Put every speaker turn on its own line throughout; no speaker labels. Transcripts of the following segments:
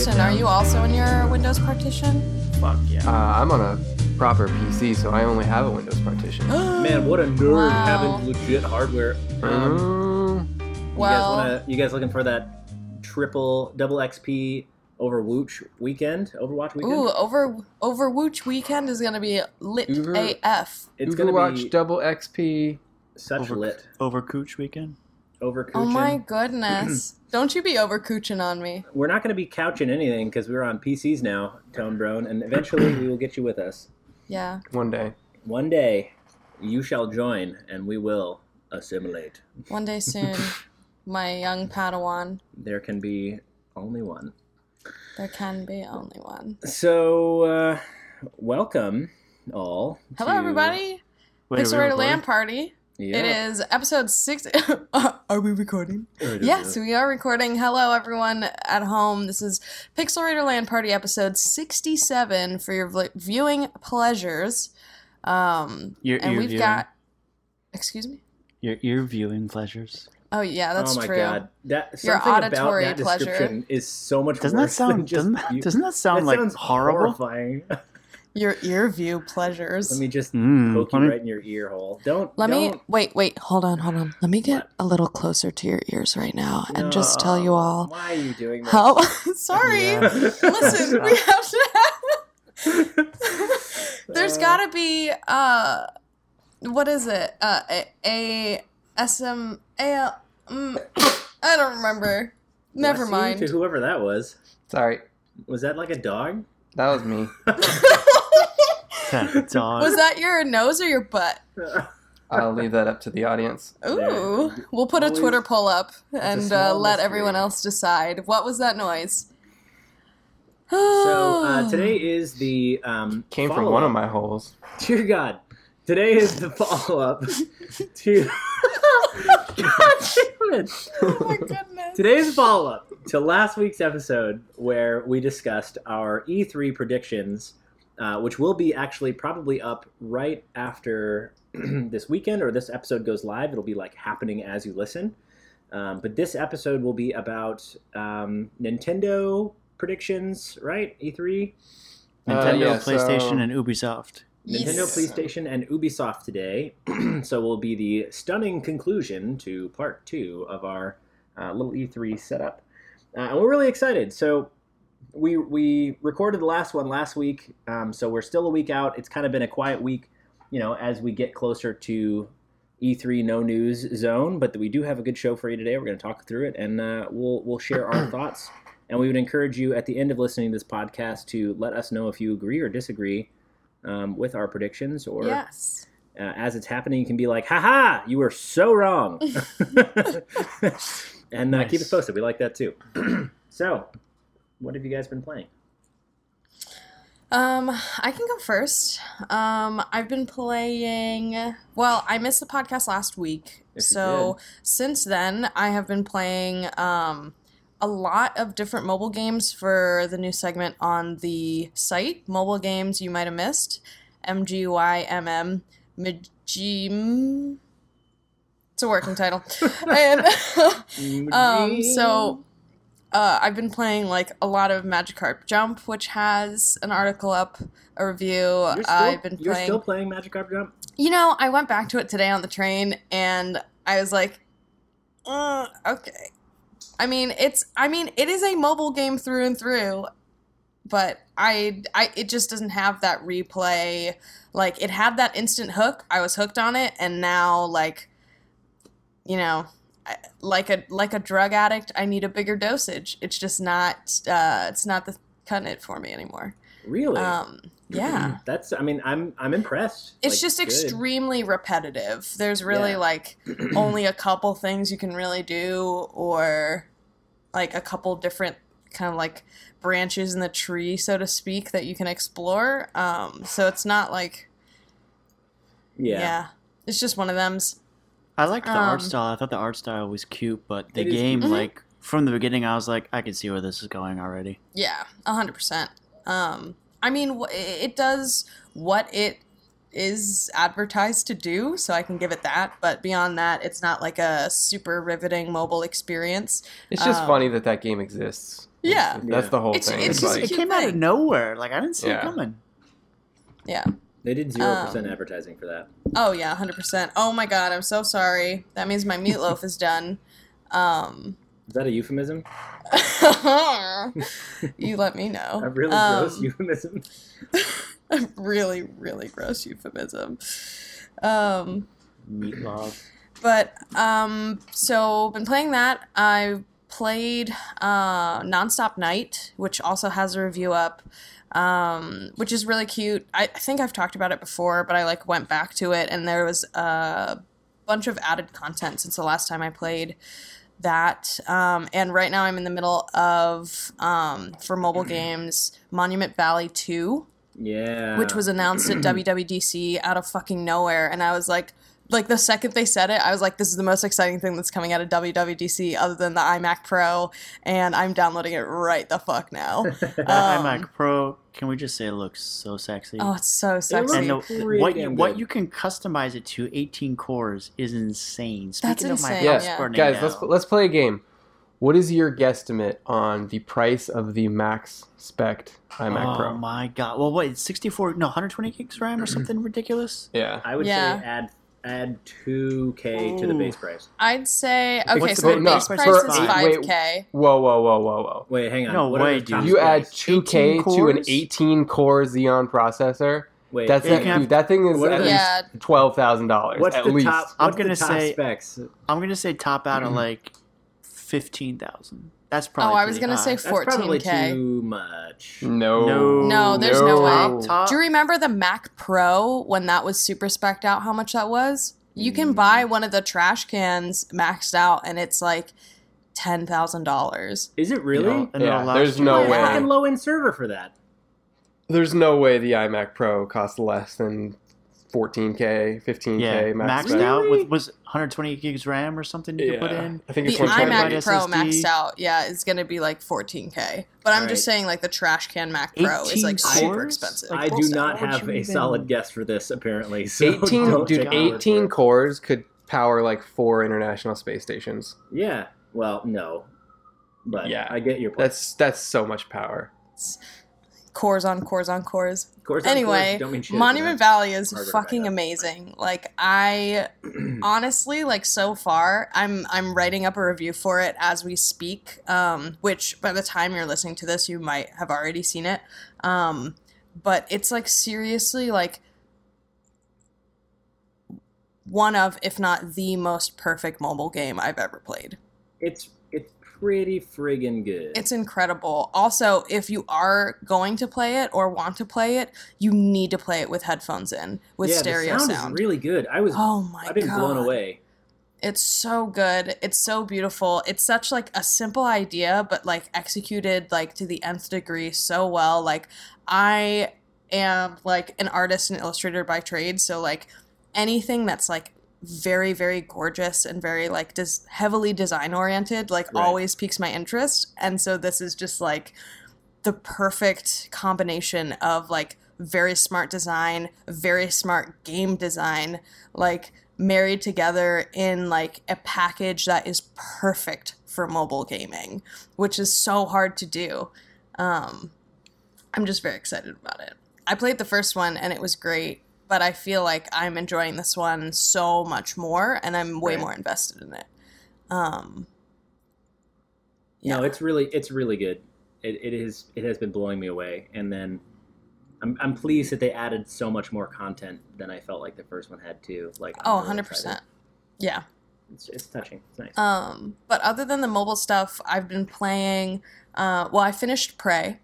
Austin, are you also in your Windows partition?
Fuck yeah.
Uh, I'm on a proper PC, so I only have a Windows partition.
Man, what a nerd
Wow.
having legit hardware. Um,
Mm,
you guys wanna? You guys looking for that triple double XP Overwatch weekend? Overwatch weekend.
Ooh, over Overwatch weekend is gonna be lit
Uber-
AF.
it's gonna
Overwatch
be
Double XP.
such
Over-
lit.
Over Cooch weekend.
Over
Oh my goodness! Don't you be over cooching on me.
We're not going to be couching anything because we're on PCs now, Tone Brone, and eventually we will get you with us.
Yeah.
One day.
One day, you shall join, and we will assimilate.
One day soon, my young Padawan.
There can be only one.
There can be only one.
So, uh, welcome all.
Hello,
to-
everybody.
Wait, are we
Pixelated? Land Party.
Yeah.
It is episode six. are we recording? Yes, we are recording. Hello, everyone at home. This is Pixel Raider Land Party episode 67 for your vl- viewing pleasures. Um,
Your
and we've
viewing.
got. Excuse me?
Your ear viewing pleasures.
Oh, yeah, that's
oh my
true.
god, that
Your auditory
about that
pleasure.
description is so much
Doesn't that
worse than
sound?
just
Doesn't that, doesn't that sound
that
like horrible?
horrifying.
Your ear view pleasures.
Let me just
Mm,
poke
let
you right in your ear hole. Don't.
Let me
don't-
wait, wait, hold on, hold on. Let me get
What?
a little closer to your ears right now and just tell you all
Why are you doing this?
how. Sorry.
Yeah.
Listen, we have to have. There's gotta be uh, what is it? Uh, a, a SM a mm, I don't remember. Never
bless
mind.
To whoever that was,
Sorry,
was that like a dog?
That was me.
That dog.
Was that your nose or your butt?
I'll leave that up to the audience.
Ooh, we'll put a Twitter poll up and uh, let
mystery.
everyone else decide. What was that noise?
So uh, today is the um,
Came from one of my holes.
Dear God, today is the follow up to. God damn it!
oh my goodness.
Today's follow up to last week's episode where we discussed our E3 predictions, uh, which will be actually probably up right after this weekend or this episode goes live. It'll be like happening as you listen. Um, but this episode will be about um, Nintendo predictions, right? E3?
Uh,
Nintendo,
yeah, so-
PlayStation, and Ubisoft.
Nintendo,
Yes.
PlayStation, and Ubisoft today. so will be the stunning conclusion to part two of our uh, little E3 setup, uh, and we're really excited. So we we recorded the last one last week, um, so we're still a week out. It's kind of been a quiet week, you know, as we get closer to E3 no news zone. But we do have a good show for you today. We're going to talk through it, and uh, we'll we'll share our thoughts. And we would encourage you at the end of listening to this podcast to let us know if you agree or disagree um, with our predictions, or
Yes.
uh, as it's happening, you can be like, "Ha you were so wrong," and uh, keep
Nice.
us posted. We like that too. so, what have you guys been playing?
Um, I can go first. Um, I've been playing. Well, I missed the podcast last week,
Yes,
so since then I have been playing um a lot of different mobile games for the new segment on the site. Mobile games you might have missed. MGYMM. Mijim. It's a working title, and um, so uh, I've been playing like a lot of Magikarp Jump, which has an article up, a review.
You're still,
I've been
you're
playing.
still playing Magikarp Jump.
You know, I went back to it today on the train, and I was like, uh, okay. I mean, it's. I mean, it is a mobile game through and through, but I, I, it just doesn't have that replay. Like, it had that instant hook. I was hooked on it, and now, like, you know, like a like a drug addict, I need a bigger dosage. It's just not. Uh, it's not the cutting it for me anymore.
Really?
Um, yeah.
That's. I mean, I'm I'm impressed.
It's
Like,
just
good.
extremely repetitive. There's really
Yeah.
like only a couple things you can really do, or like a couple different kind of like branches in the tree, so to speak, that you can explore. Um, so it's not like yeah.
Yeah.
it's just one of them's.
I liked the art
Um,
style. I thought the art style was cute, but the game,
cute. Mhm.
like from the beginning, I was like, I can see where this is going already.
Yeah, a hundred percent. Um, I mean, it does what it is advertised to do, so I can give it that. But beyond that, it's not like a super riveting mobile experience.
It's just
Um,
funny that that game exists.
Yeah.
That's the whole
It's-
thing.
it's
It's,
just-
like,
it
cute
came out of nowhere. Like I didn't see
Yeah.
it coming.
Yeah.
They did zero percent
Um,
advertising for that.
Oh yeah, hundred percent. Oh my god, I'm so sorry. That means my meatloaf is done. Um,
Is that a euphemism?
you let me know.
A really
Um,
gross euphemism.
a really, really gross euphemism. Um,
Meatloaf.
but um, so been playing that. I played uh, Nonstop Night, which also has a review up, um, which is really cute. I, I think I've talked about it before, but I like went back to it, and there was a bunch of added content since the last time I played that. Um, and right now I'm in the middle of um, for mobile games Monument Valley Two
Yeah.
which was announced at WWDC out of fucking nowhere, and I was like, like the second they said it, I was like, this is the most exciting thing that's coming out of WWDC other than the iMac Pro, and I'm downloading it right the fuck now.
That
Um,
iMac Pro. Can we just say it looks so sexy?
Oh, it's so sexy.
and the, what you, what you can customize it to 18 cores is insane. Speaking
That's
of
insane,
my
yeah,
yeah.
guys,
down,
let's let's play a game. What is your guesstimate on the price of the max spec iMac
oh
Pro?
Oh my god! Well, what? It's 64? No, 120 gigs RAM or something ridiculous.
Yeah.
I would
Yeah.
say add add two K to the base price.
I'd say okay,
What's
so
the
the
base
base
price?
price
For
is five
wait,
k.
Whoa, whoa, whoa, whoa, whoa.
Wait, hang on.
No
What are
way,
the top
dude.
You add 2K
18
to an
cores?
18 core Xeon processor.
Wait,
That's
Yeah,
it,
can have-
dude. That thing is
What are
at
the-
least
Yeah,
twelve thousand dollars
what's
at
the
least.
top?
I'm
what's the
gonna
top
say-
specs.
I'm gonna say top out at like 15,000. That's probably.
Oh, I was gonna
high.
say
That's probably
14K.
too much.
No,
No.
No, there's no way.
Top, top.
Do you remember the Mac Pro when that was super specced out? How much that was? You
Mm.
can buy one of the trash cans maxed out, and it's like ten thousand dollars.
Is it really?
You know,
Yeah, there's
you-
no
Buy a
way.
fucking low end server for that.
There's no way the iMac Pro costs less than 14k, 15k
Yeah,
max
maxed
spec.
out
Really?
with was 120 gigs RAM or something you could put in.
I think
The
it's
one
iMac Pro
SSD.
maxed out, yeah, it's going to be like 14k. But I'm just saying, like the trash can Mac Pro is
18
like super expensive.
Like,
I do not have a
even-
solid guess for this apparently. So
18, dude,
take my word for
18 cores could power like four international space stations.
Yeah. Well, no. But
Yeah.
I get your point.
That's that's so much power.
Cores on cores on cores.
Of course,
Anyway,
don't shit,
Monument
but
Valley is
harder
fucking amazing. Like I honestly, like so far, I'm I'm writing up a review for it as we speak. Um, which by the time you're listening to this, you might have already seen it. Um, but it's like seriously like one of, if not the most perfect mobile game I've ever played.
It's pretty friggin' good.
It's incredible. Also, if you are going to play it or want to play it, you need to play it with headphones in, with
yeah,
stereo
the sound,
sound.
is really good. I was
oh my
I've been
god.
blown away.
It's so good. It's so beautiful. It's such like a simple idea, but like executed like to the nth degree so well. Like I am like an artist and illustrator by trade, so like anything that's like very very gorgeous and very like des- heavily design oriented like
Right.
always piques my interest. And so this is just like the perfect combination of like very smart design very smart game design like married together in like a package that is perfect for mobile gaming which is so hard to do. Um i'm just very excited about it. I played the first one and it was great but i feel like i'm enjoying this one so much more and i'm way
Right.
more invested in it um
No, it's really it's really good. It, it is it has been blowing me away. And then I'm I'm pleased that they added so much more content than I felt like the first one had too. Like I'm
oh
really
100%
excited.
yeah
It's it's touching. It's nice.
Um, but other than the mobile stuff, I've been playing. Uh, well, I finished Prey,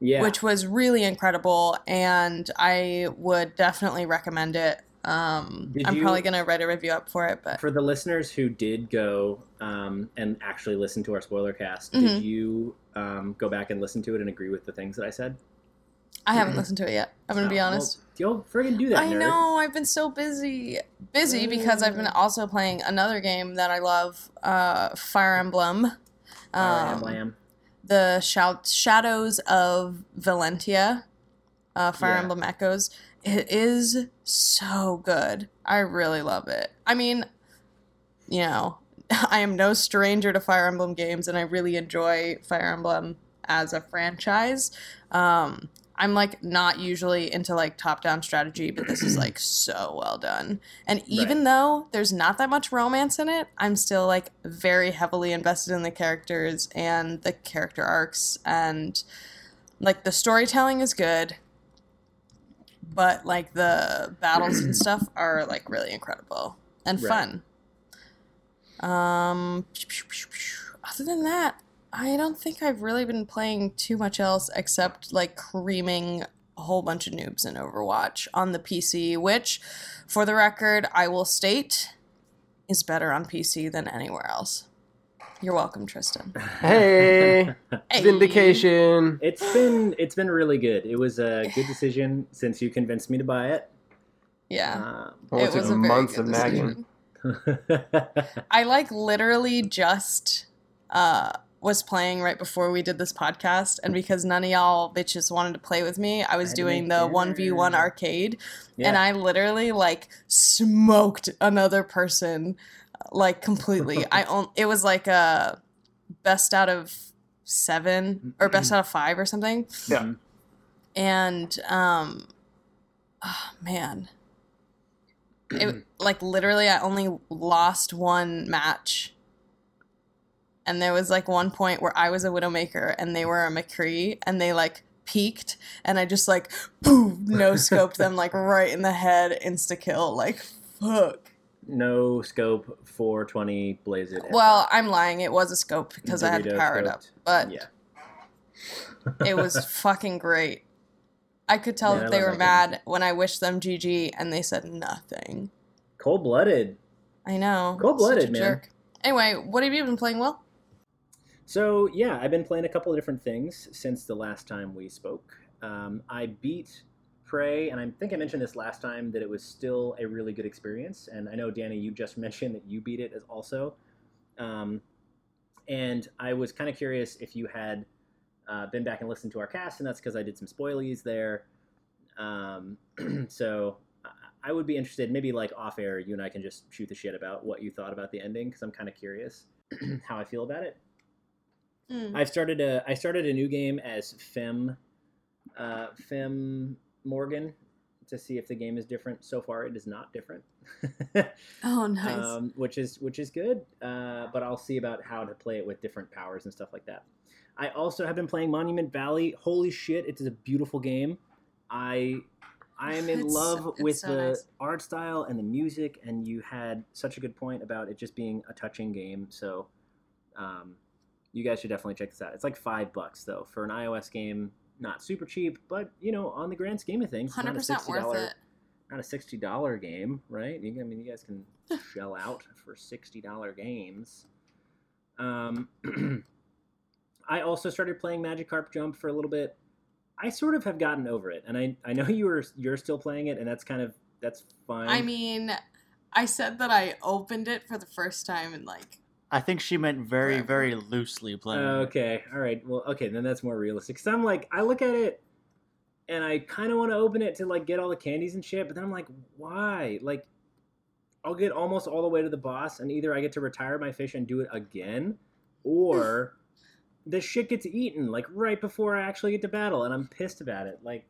yeah.
which was really incredible, and I would definitely recommend it. Um,
Did
I'm
you-
probably gonna write a review up for it, but
For the listeners who did go um, and actually listen to our spoiler cast,
Mhm.
did you um, go back and listen to it and agree with the things that I said?
I haven't listened to it yet. I'm gonna
Oh,
be
well,
honest.
you'll friggin' do that,
I
nerd.
know I've been so busy, busy because I've been also playing another game that I love, uh, Fire Emblem.
Fire
Um,
Emblem.
The shout shadows of Valentia, uh, Fire
Yeah.
Emblem Echoes. It is so good. I really love it. I mean, you know, I am no stranger to Fire Emblem games, and I really enjoy Fire Emblem as a franchise. Um, I'm like not usually into like top down strategy, but this is like so well done. And even
Right.
though there's not that much romance in it, I'm still like very heavily invested in the characters and the character arcs and like the storytelling is good. But like the battles and stuff are like really incredible and
Right.
fun. Um other than that, I don't think I've really been playing too much else except like creaming a whole bunch of noobs in Overwatch on the PC, which, for the record, I will state is better on PC than anywhere else. You're welcome, Tristan.
Hey,
Hey.
vindication.
It's been it's been really good. It was a good decision since you convinced me to buy it.
Yeah.
Um,
Well, it took
a very
months
good
of nagging.
decision. I like literally just uh was playing right before we did this podcast and because none of y'all bitches wanted to play with me, I was
to
doing the 1v1 arcade
yeah.
and I literally like smoked another person like completely. I on, it was like a best out of 7 or best out of 5 or something
Yeah.
and um oh, man it like literally i only lost one match and there was like one point where i was a widowmaker and they were a mccree and they like peaked and i just like boom no scoped them like right in the head insta kill like fuck
no scope 420 blaze it.
well i'm lying it was a scope because i had to
Dorito
power it up but
yeah.
it was fucking great. I could tell
Man,
that they were mad when I wished them GG and they said nothing.
cold blooded.
I know.
Cold-blooded,
such
man.
jerk. Anyway, what have you been playing, Will?
So yeah, I've been playing a couple of different things since the last time we spoke. Um, I beat Prey, and I think I mentioned this last time that it was still a really good experience. And I know Daney, you just mentioned that you beat it as also. Um, and I was kind of curious if you had uh, been back and listened to our cast, and that's because I did some spoilies there. Um, so I- I would be interested, maybe like off air, you and I can just shoot the shit about what you thought about the ending because I'm kind of curious how I feel about it.
Mm.
I've started a I started a new game as Fem uh, Fem Morgan to see if the game is different. So far, it is not different,
Oh, nice.
um, which is which is good. Uh, but I'll see about how to play it with different powers and stuff like that. I also have been playing Monument Valley. Holy shit! It is a beautiful game. I I am in
It's-
love
it's
with
so
the
nice.
art style and the music. And you had such a good point about it just being a touching game. So. Um, you guys should definitely check this out. It's like five bucks though for an iOS game. Not super cheap, but you know, on the grand scheme of things, a
100% worth
$60
it.
Not a sixty dollar game, right? You, I mean, you guys can shell out for sixty dollar games. Um, I also started playing Magikarp Jump for a little bit. I sort of have gotten over it, and I I know you were you're still playing it, and that's kind of that's fine.
I mean, I said that I opened it for the first time in like.
I think she meant very,
Forever.
very loosely playing.
Uh, okay, all right. Well, okay, then that's more realistic. Cause I'm like, I look at it, and I kind of want to open it to like get all the candies and shit, but then I'm like, why? Like, I'll get almost all the way to the boss, and either I get to retire my fish and do it again, or the shit gets eaten like right before I actually get to battle, and I'm pissed about it. Like,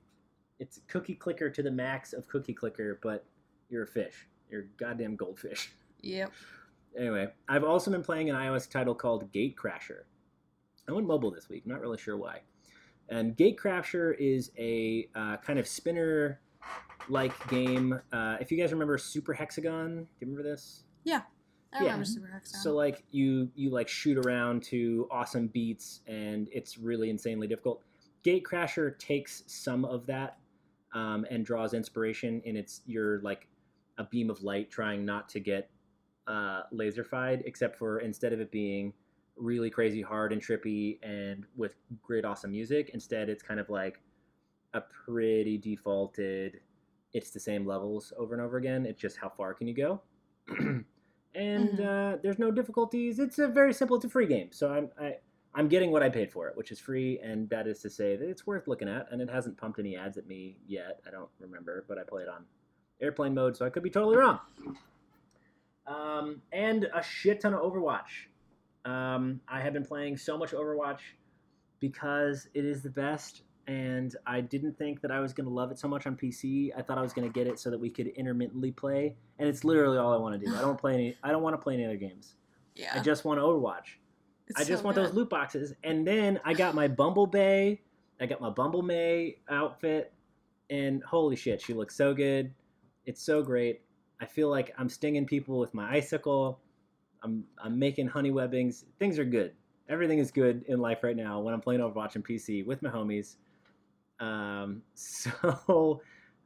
it's cookie clicker to the max of cookie clicker, but you're a fish. You're a goddamn goldfish.
Yep.
Anyway, I've also been playing an iOS title called Gatecrasher. I went mobile this week. I'm not really sure why. And Gatecrasher is a uh, kind of spinner like game. Uh, if you guys remember Super Hexagon, do you remember this? Yeah.
I
Yeah.
remember Super Hexagon.
So like you you like shoot around to awesome beats and it's really insanely difficult. Gatecrasher takes some of that um, and draws inspiration in its you're like a beam of light trying not to get uh, laserfied, except for instead of it being really crazy hard and trippy and with great awesome music, instead it's kind of like a pretty defaulted. It's the same levels over and over again. It's just how far can you go. and
Mhm.
uh, there's no difficulties. It's a very simple. It's a free game, so I'm I, I'm getting what I paid for it, which is free, and that is to say that it's worth looking at. And it hasn't pumped any ads at me yet. I don't remember, but I played on airplane mode, so I could be totally wrong. Um, and a shit ton of Overwatch. Um, I have been playing so much Overwatch because it is the best, and I didn't think that I was going to love it so much on PC. I thought I was going to get it so that we could intermittently play, and it's literally all I want to do. I don't play any. I don't want to play any other games.
Yeah.
I just want Overwatch.
it's
I just
so
want
good.
those loot boxes. And then I got my Bumble Bay, I got my Bumble May outfit, and holy shit, she looks so good. It's so great. I feel like I'm stinging people with my icicle. I'm I'm making honey webbings. Things are good. Everything is good in life right now when I'm playing Overwatch and PC with my homies. Um, so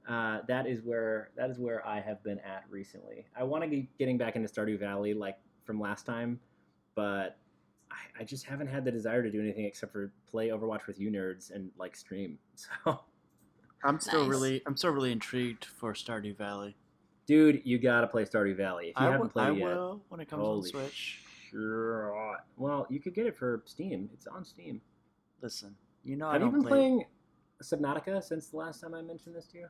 uh, that is where that is where I have been at recently. I want to be getting back into Stardew Valley like from last time, but I, I just haven't had the desire to do anything except for play Overwatch with you nerds and like stream. So,
I'm still
Nice.
really, I'm still really intrigued for Stardew Valley.
Dude, you gotta play Stardew Valley if you
I,
haven't
w- I
played it yet.
will when it comes
Holy
on Switch.
shit. Well, you could get it for Steam. It's on Steam.
Listen, you know I
Have you
don't
been
play.
playing Subnautica since the last time I mentioned this to you?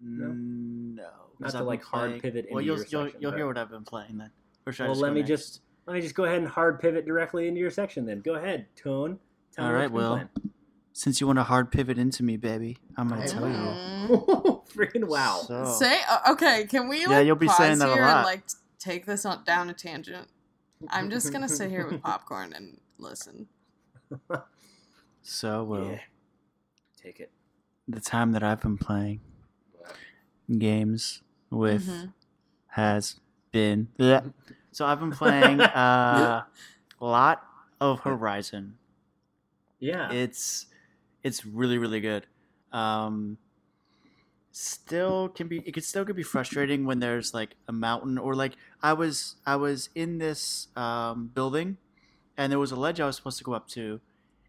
No?
No,
Not to,
I've been
like, hard
playing-
pivot
Well,
into
you'll
your
you'll,
section,
you'll
but-
hear what I've been playing then. Or should I
Well,
just
let
go
me
next?
just let me just go ahead and hard pivot directly into your section then. Go ahead, Tone. Tell
All
me what
right,
you've been
Will. Since you want to hard pivot into me, baby, I'm gonna tell you.
Freaking wow.
So,
Say uh, okay. Can we?
Yeah,
Like,
you'll be
pause
saying that a
here
lot.
And, like take this on, down a tangent. I'm just gonna sit here with popcorn and listen.
so Will,
Yeah. Take it.
the time that I've been playing games with
Mhm.
has been. Bleh. So I've been playing uh, a lot of Horizon.
Yeah.
It's it's really really good. Um, still can be it could still could be frustrating when there's like a mountain or like I was I was in this um, building and there was a ledge I was supposed to go up to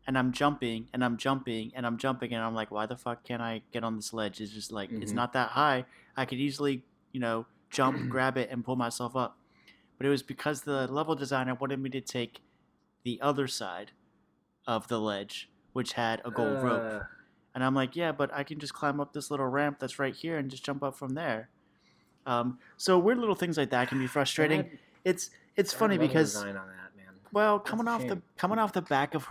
and I'm jumping and I'm jumping and I'm jumping and I'm like why the fuck can't I get on this ledge? It's just like it's
Mhm.
not that high. I could easily you know jump grab it and pull myself up. But it was because the level designer wanted me to take the other side of the ledge which had a gold rope.
Uh,
and I'm like, yeah, but I can just climb up this little ramp that's right here and just jump up from there. Um, so weird little things like that can be frustrating.
bad-
It's it's
bad
funny because
that,
well,
That's
coming off the coming off the back of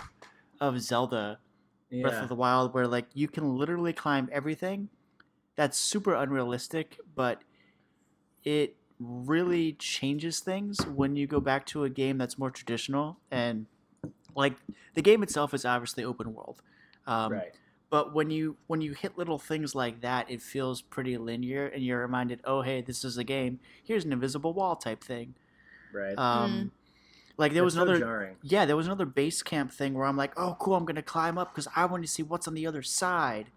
of Zelda
Yeah.
Breath of the Wild, where like you can literally climb everything. That's super unrealistic, but it really changes things when you go back to a game that's more traditional and like the game itself is obviously open world. Um,
right.
But when you when you hit little things like that it feels pretty linear and you're reminded oh hey this is a game. Here's an invisible wall type thing.
Right.
um like there was
That's so
another
jarring.
yeah there was another base camp thing where i'm like oh cool i'm gonna climb up because i want to see what's on the other side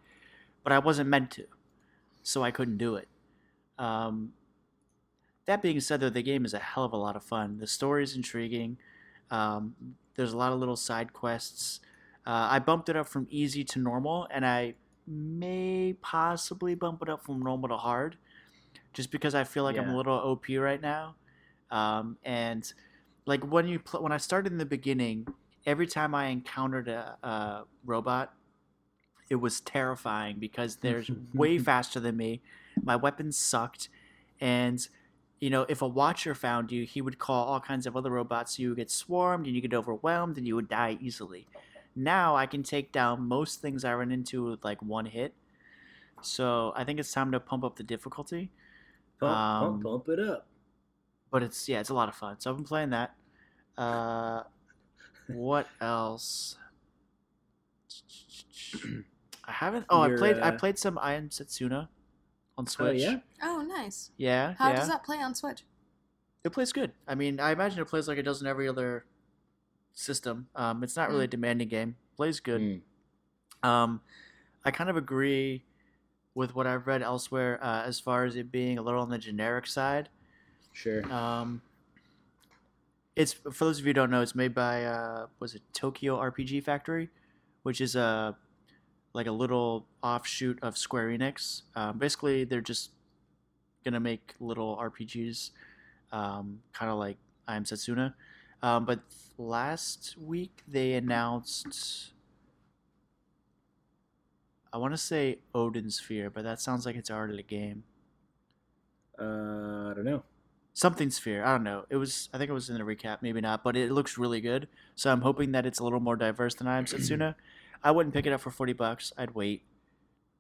but i wasn't meant to so i couldn't do it. Um that being said though the game is a hell of a lot of fun. The story is intriguing. Um, there's a lot of little side quests uh, I bumped it up from easy to normal, and I may possibly bump it up from normal to hard, just because I feel like I'm a little OP right now. Um, and like when you pl- when I started in the beginning, every time I encountered a, a robot, it was terrifying because they're way faster than me. My weapons sucked, and you know if a watcher found you, he would call all kinds of other robots. So you would get swarmed, and you get overwhelmed, and you would die easily now I can take down most things I run into with like one hit. So I think it's time to pump up the difficulty.
Pump,
um,
pump, pump it up.
But it's yeah, it's a lot of fun. So I've been playing that. Uh, what else? I haven't. Oh, I
You're,
played. I
uh,
played some I Am Setsuna on
Oh
Switch.
yeah.
Oh, nice.
Yeah.
How
yeah.
does that play on Switch?
It plays good. I mean, I imagine it plays like it does in every other system. Um, it's not really a demanding game. Plays good.
Mm.
Um, I kind of agree with what I've read elsewhere uh, as far as it being a little on the generic side.
Sure.
Um, it's for those of you who don't know, it's made by uh, was it Tokyo RPG Factory, which is a like a little offshoot of Square Enix. Um, basically, they're just gonna make little RPGs, um, kind of like I Am Setsuna. Um, but last week they announced. I want to say Odin's Sphere, but that sounds like it's already a game.
Uh, I don't know.
something sphere. I don't know. It was I think it was in the recap, maybe not, but it looks really good. So I'm hoping that it's a little more diverse than I am Setsuna. I wouldn't pick it up for forty bucks. I'd wait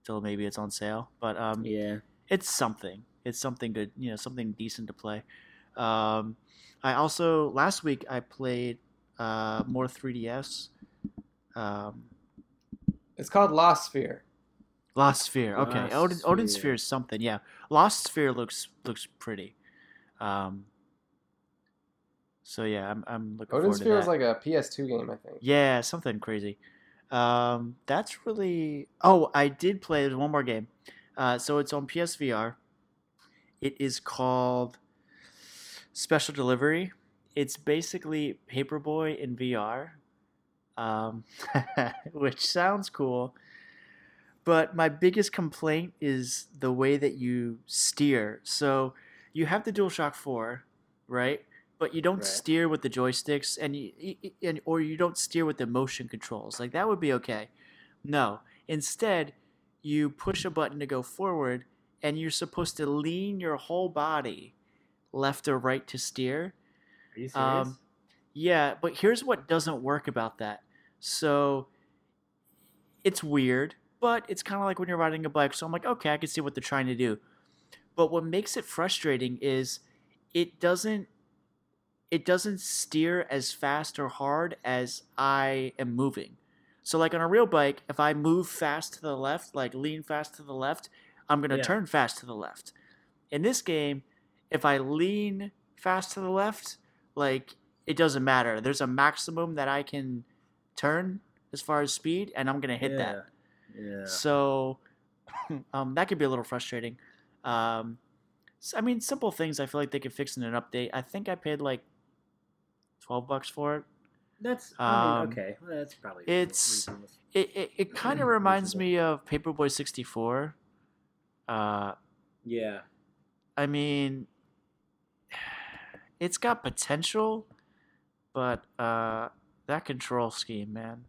till maybe it's on sale. But um,
Yeah.
it's something. It's something good, you know, something decent to play. Um, I also last week I played uh, more 3DS. Um,
It's called Lost Sphear.
Lost Sphear. Okay,
Lost
Odin, Odin
Sphere.
Sphere is something. Yeah, Lost Sphear looks looks pretty. Um, so yeah, I'm I'm looking forward to it.
Odin
forward
Sphere
to
is like a PS2 game, I think.
yeah, something crazy. Um, that's really. Oh, I did play. There's one more game. Uh, so it's on PSVR. It is called Special Delivery. It's basically Paperboy in VR, um, which sounds cool. But my biggest complaint is the way that you steer. So you have the DualShock 4, right? But you don't
Right.
steer with the joysticks, and you, and or you don't steer with the motion controls. Like that would be okay. No, instead, you push a button to go forward, and you're supposed to lean your whole body left or right to steer.
Are you serious?
Um, yeah, but here's what doesn't work about that. So it's weird, but it's kind of like when you're riding a bike. So I'm like, okay, I can see what they're trying to do. But what makes it frustrating is it doesn't it doesn't steer as fast or hard as I am moving. So like on a real bike, if I move fast to the left, like lean fast to the left, I'm going to
Yeah.
turn fast to the left. In this game, if I lean fast to the left, like it doesn't matter. There's a maximum that I can turn as far as speed, and I'm gonna hit that.
Yeah.
So um, that could be a little frustrating. Um, I mean, simple things I feel like they could fix in an update. I think I paid like twelve bucks for it.
That's I
Um,
mean, okay. Well, that's probably
it's- It it, it kind of reminds me of Paperboy sixty four. Uh,
yeah.
I mean, it's got potential, but uh, that control scheme, man.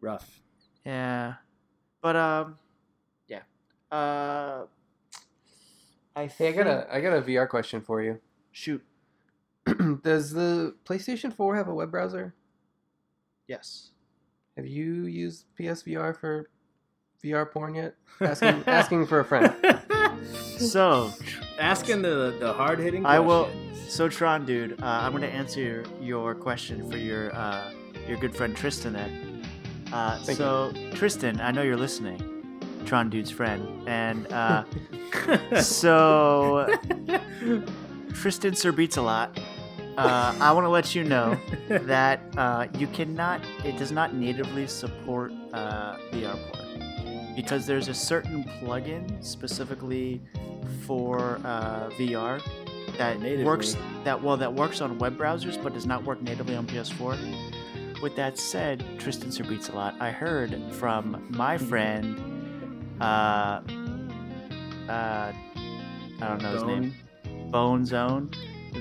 Rough.
Yeah, but um, yeah. Uh, I
Hey, I got a I got a VR question for you.
shoot.
Does the PlayStation 4 have a web browser?
Yes.
Have you used PSVR for VR porn yet? Asking asking for a friend.
So,
Asking the the hard hitting.
I will- so Tron, dude, uh, I'm gonna answer your question for your uh, your good friend Tristan there. Uh, so Tristan, I know you're listening. Tron, dude's friend, and uh, so Tristan Sir beats a lot. Uh, I want to let you know that uh, you cannot, it does not natively support uh, VR port because there's a certain plugin specifically for uh, VR that
Natively.
works that well that works on web browsers but does not work natively on PS4. With that said, Tristan Sir beats a lot. I heard from my friend, uh, uh, I don't know his name. Bone Zone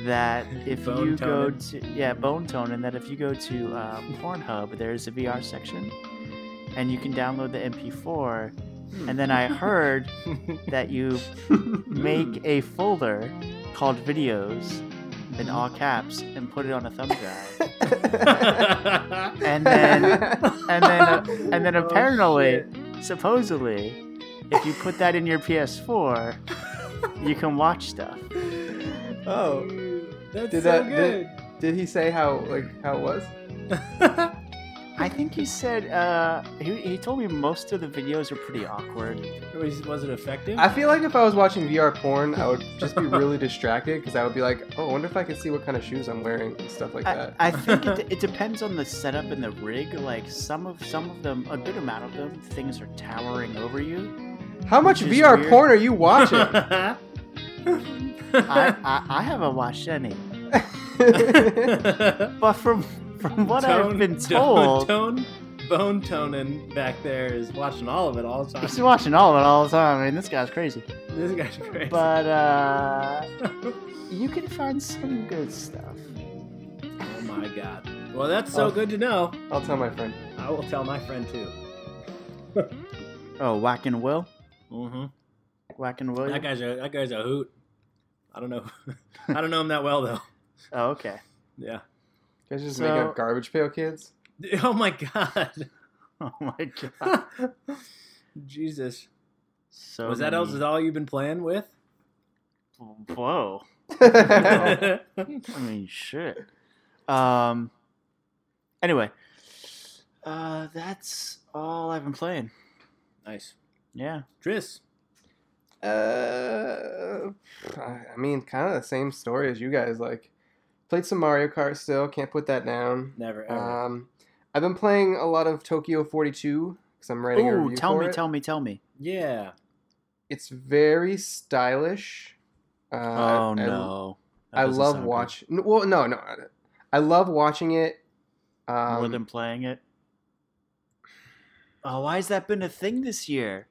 that if
Bone
you go to yeah Bone Tone and that if you go to uh, Pornhub there's a VR section and you can download the MP4 and then I heard that you make a folder called videos in all caps and put it on a thumb drive. And then and then uh, and then
Oh,
apparently supposedly if you put that in your PS4 you can watch stuff.
Oh,
That's
Did
so
that-
good.
did he say how like how it was?
I think he said uh, he, he told me most of the videos are pretty awkward.
was, was it effective?
I feel like if I was watching VR porn, I would just be really distracted because I would be like, oh, I wonder if I can see what kind of shoes I'm wearing and stuff like
I,
that.
I think it, it depends on the setup and the rig. Like some of some of them, a good amount of them, things are towering over you.
How much VR
weird.
porn are you watching?
I, I, I haven't watched any, but from from what I've been told,
Tone, Bone Tonin back there is watching all of it all the time.
he's watching all of it all the time. I mean, this guy's crazy.
This guy's crazy.
But uh, you can find some good stuff.
oh my god. Well, that's so
Oh.
good to know.
I'll tell my friend.
I will tell my friend too.
Oh, Whack and Will,
Mm-hmm.
Whack and Will.
That guy's a that guy's a hoot. I don't know. I don't know him that well though.
Oh, okay.
Yeah.
You guys just
So-
making up garbage pail kids.
Oh my god.
Oh my god.
Jesus.
So
Was that else is all you've been playing with?
Whoa.
That's
I mean, shit. Um. Anyway, uh, that's all I've been playing.
Nice.
Yeah.
Tris.
Uh, I mean, kind of the same story as you guys. Like, played some Mario Kart still. Can't put that down.
Never ever.
Um, I've been playing a lot of Tokyo 42 because I'm writing a
Ooh,
review
tell
for
me,
it.
tell me, tell me.
yeah.
It's very stylish. Uh,
oh
I-
no. That
I, love
sound good.
Well, no, no. I love watching it. Um,
more than playing it. Oh, why has that been a thing this year?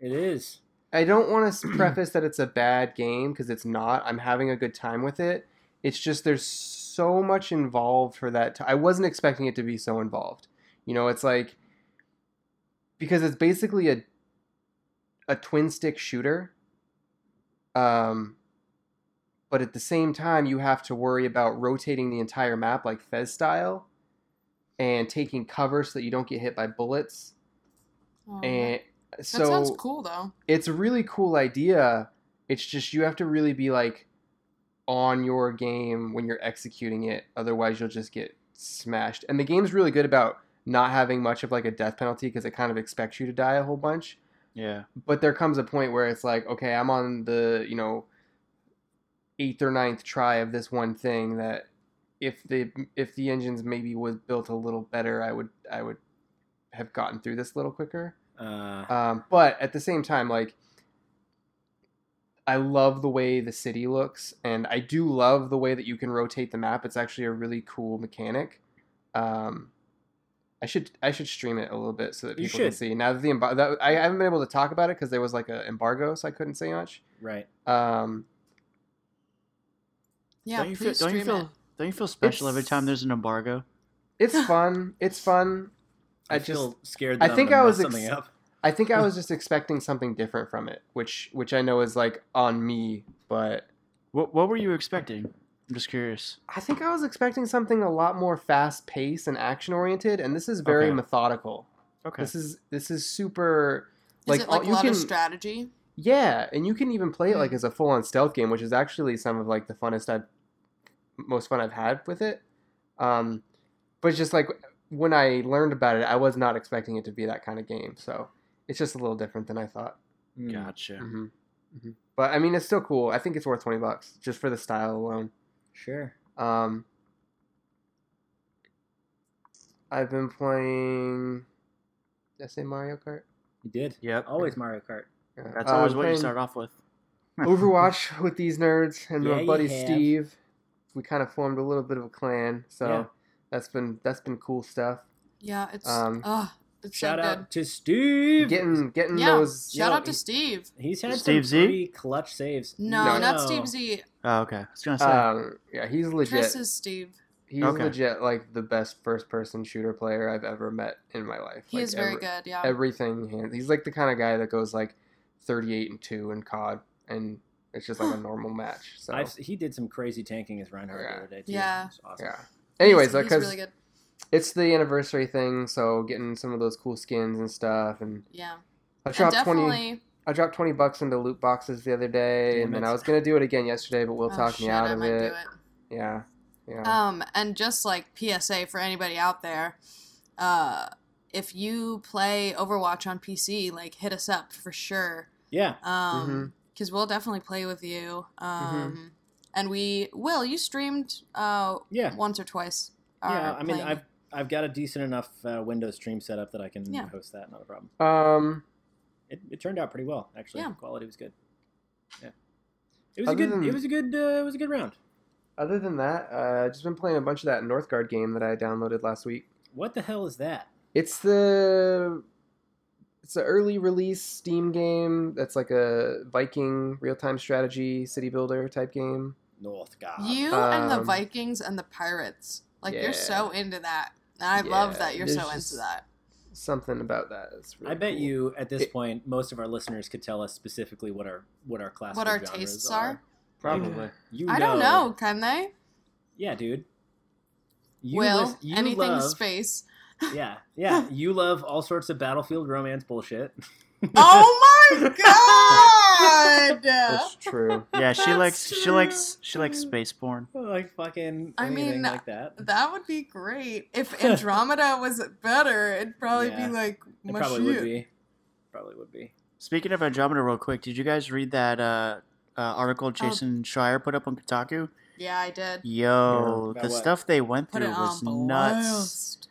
It is.
I don't want to preface that it's a bad game because it's not. I'm having a good time with it. It's just there's so much involved for that. T- I wasn't expecting it to be so involved. You know, it's like because it's basically a a twin stick shooter. Um, but at the same time, you have to worry about rotating the entire map like Fez style, and taking cover so that you don't get hit by bullets.
Oh,
And
that
so
sounds cool though.
it's a really cool idea. It's just you have to really be like on your game when you're executing it. Otherwise, you'll just get smashed. And the game's really good about not having much of like a death penalty because it kind of expects you to die a whole bunch.
Yeah.
But there comes a point where it's like, okay, I'm on the you know eighth or ninth try of this one thing that if the if the engines maybe was built a little better, I would I would have gotten through this a little quicker.
Uh,
Um, but at the same time, like, I love the way the city looks, and I do love the way that you can rotate the map. It's actually a really cool mechanic. Um, I should I should stream it a little bit so that
You
people can see. Now that the embargo, that, I haven't been able to talk about it because there was like an embargo, so I couldn't say much.
right.
Um,
Yeah,
don't you feel? Don't you feel?
it.
Don't you feel special every time there's an embargo?
it's fun. It's fun.
I,
I
feel
just
scared.
I
That I
think
think
I
I
was
mess
ex-
something up.
I think I was just expecting something different from it, which which I know is like on me, but
What What were you expecting? I'm just curious.
I think I was expecting something a lot more fast paced and action oriented, and this is very
Okay.
methodical.
Okay.
This is this is super
Is
like,
it like
all-
a
you
lot
can
of strategy?
yeah, and you can even play it like
Mm.
as a full on stealth game, which is actually some of like the funnest I've most fun I've had with it. Um, but just like when I learned about it, I was not expecting it to be that kind of game, so it's just a little different than I thought.
Mm.
Gotcha.
hmm hmm But I mean, it's still cool. I think it's worth twenty bucks just for the style alone.
Sure.
Um, I've been playing. Did I say Mario Kart?
You did.
Yep.
Always Mario Kart.
Yeah.
That's
Uh,
always
I'm
what you start off with.
Overwatch with these nerds and
Yeah,
my buddy. Steve. We kind of formed a little bit of a clan, so
Yeah.
that's been that's been cool stuff.
Yeah, it's
Um,
oh, it's
Shout
so
out to Steve.
Getting getting
good. Yeah,
those.
shout
No,
out to Steve.
He's had
Steve
some
Z?
pretty clutch saves.
No,
No.
not Steve Z.
Oh, okay. I was gonna say.
Um, yeah, he's legit.
Chris is Steve.
he's
Okay.
legit like the best first person shooter player I've ever met in my life.
He
Like,
is very
every-
good. Yeah.
everything. He's like the kind of guy that goes like 38 and 2 in COD and it's just like a normal match. So
I've, he did some crazy tanking as Reinhardt
Yeah.
the other day too.
Yeah.
Awesome.
yeah. Anyways,
he's,
because
he's really good.
It's the anniversary thing, so getting some of those cool skins and stuff and
Yeah.
I
And
dropped 20. I dropped 20 bucks into loot boxes the other day
Damn
and then. I was going to do it again yesterday, but we'll
oh,
talked me out
I
of
might do
it.
it.
Yeah. Yeah.
Um, and just like PSA for anybody out there, uh, if you play Overwatch on PC, like hit us up for sure.
Yeah.
Mm-hmm.
Um, because we'll definitely play with you. Um, and we will. You streamed uh
Yeah.
once or twice.
Yeah.
uh,
I mean,
playing-
I've I've got a decent enough uh, Windows stream set up that I can
Yeah.
host that. Not a problem.
um
It, it turned out pretty well actually.
Yeah.
The quality was good. Yeah. It was a good.
than-
It was a good. Uh, it was a good round.
other than that, uh just been playing a bunch of that Northgard game that I downloaded last week.
What the hell is that?
It's the it's an early release Steam game that's like a Viking real time strategy city builder type game.
Northgard.
you and the
um,
Vikings and the pirates. Like
yeah.
you're so into that. And I
Yeah,
love that you're so into that.
Something about that is really
I bet
cool.
you at this
It-
point most of our listeners could tell us specifically what our what our classical
What our tastes
are.
are?
Probably.
You
I don't know. Can they?
Yeah, dude. You
Will
lis- you
anything
love,
space?
Yeah, yeah. You love all sorts of battlefield romance bullshit.
Oh my god!
That's true.
Yeah, she
That's
likes she likes she likes space porn.
like fucking
I mean,
like that.
That would be great. If Andromeda was better, it'd probably
Yeah.
be like
It
my
probably would be. Probably would be.
Speaking of Andromeda, real quick, did you guys read that uh, uh,
Oh.
article Jason Schreier put up on Kotaku?
Yeah, I did.
Yo,
About
the
what?
stuff they went through was nuts.
blast.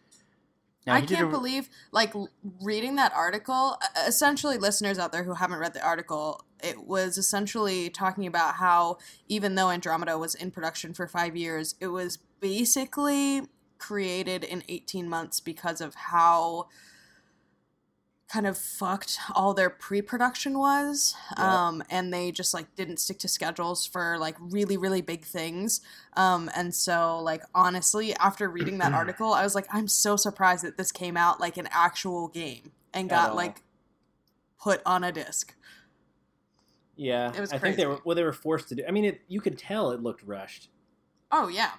Now,
I can't
a-
believe, like, reading that article. Essentially, listeners out there who haven't read the article, it was essentially talking about how even though Andromeda was in production for five years, it was basically created in 18 months because of how kind of fucked all their pre-production was
Yeah.
um and they just like didn't stick to schedules for like really really big things um and so like honestly after reading that article i was like i'm so surprised that this came out like an actual game and got like put on a disc
Yeah,
It was
I think they were well. They were forced to do. I mean, it, you could tell it looked rushed.
oh yeah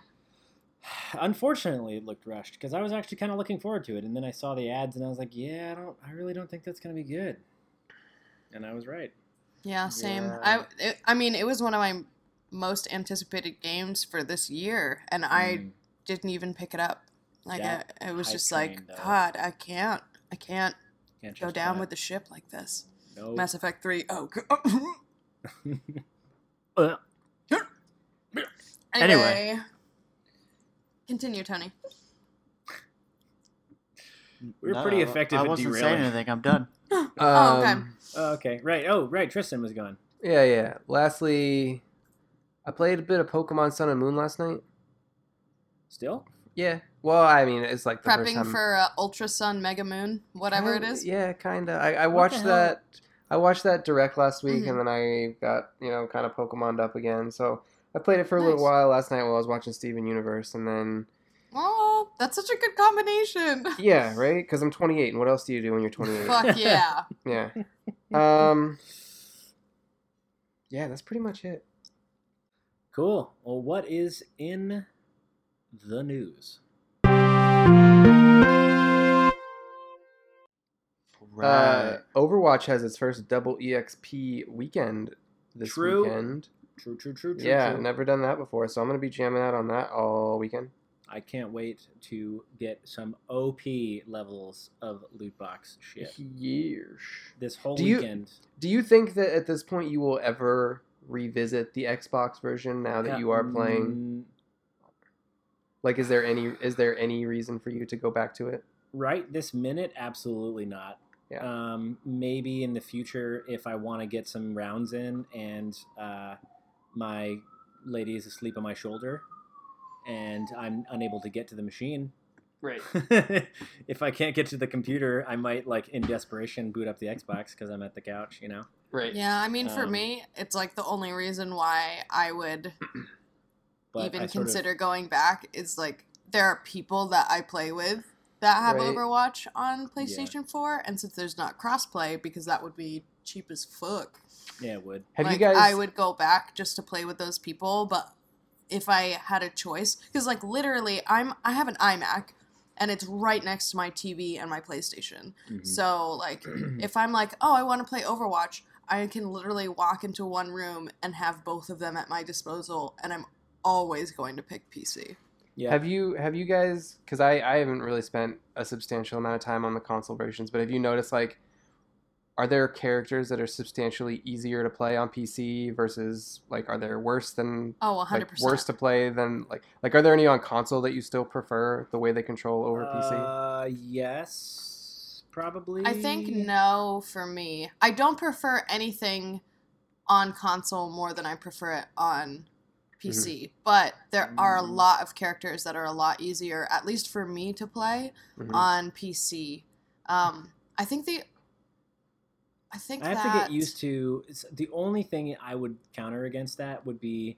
Unfortunately, it looked rushed because I was actually kind of looking forward to it, and then I saw the ads, and I was like, "Yeah, I don't. I really don't think that's gonna be good." And I was right.
yeah same
Yeah.
i it, i mean it was one of my most anticipated games for this year and i
Mm.
didn't even pick it up like I, it was just like
though.
god i can't i can't
Can't
go down
that.
with the ship like this
no.
mass effect 3 oh g- anyway,
Anyway.
Continue tony
we were
no,
pretty
I-
effective
I
at
wasn't
derailing.
saying anything. I'm done.
Oh, okay.
Um,
Oh, okay, right. Oh, right. Tristan was gone.
Yeah, yeah. Lastly, I played a bit of Pokemon Sun and Moon last night.
Still?
Yeah. Well, I mean, it's like the first
prepping
time.
for uh, ultra sun mega moon whatever it
Kinda-
is
Yeah, kind of. I, I
What
watched
hell?
that. I watched that direct last week,
Mhm.
and then I got you know kind of Pokemoned up again. So I played it for a little while last night while I was watching Steven Universe, and then
oh that's such a good combination
yeah, right? Because I'm 28, and what else do you do when you're 28?
fuck yeah
Yeah. Um. Yeah, that's pretty much it.
Cool. Well, what is in the news?
Uh, Overwatch has its first double EXP weekend this
True.
weekend.
True, true, true, true.
yeah,
true.
never done that before, so I'm gonna be jamming out on that all weekend.
I can't wait to get some OP levels of loot box shit
Yeesh.
this whole
Do you-
weekend.
Do you think that at this point you will ever revisit the Xbox version now that you are playing?
Mm,
Like, is there any is there any reason for you to go back to it?
right this minute, absolutely not.
Yeah.
Um, maybe in the future if I want to get some rounds in and uh, my lady is asleep on my shoulder and I'm unable to get to the machine.
Right.
if I can't get to the computer, I might like in desperation boot up the Xbox because I'm at the couch, you know.
Right.
yeah i mean for
Um,
me it's like the only reason why i would
But
even
I sort of-
consider going back is like there are people that i play with that have
Right.
overwatch on playstation 4 and since there's not crossplay because that would be cheap as fuck
yeah, it would.
Have
like,
you guys?
I would go back just to play with those people, but if I had a choice, because like literally, I'm I have an iMac, and it's right next to my TV and my PlayStation.
Mhm.
So like, if I'm like, oh, I want to play Overwatch, I can literally walk into one room and have both of them at my disposal, and I'm always going to pick PC.
yeah.
Have you have you guys? Because I I haven't really spent a substantial amount of time on the console versions, but have you noticed like, are there characters that are substantially easier to play on PC versus like are there worse than
Oh,
like
100
worse to play than like like are there any on console that you still prefer the way they control over PC?
Uh, yes, probably.
I think no for me. I don't prefer anything on console more than I prefer it on PC. But there are a
Mm.
lot of characters that are a lot easier, at least for me to play
Mhm.
on PC. Um, I think the. I think
I have
that,
to get used to. it's- The only thing I would counter against that would be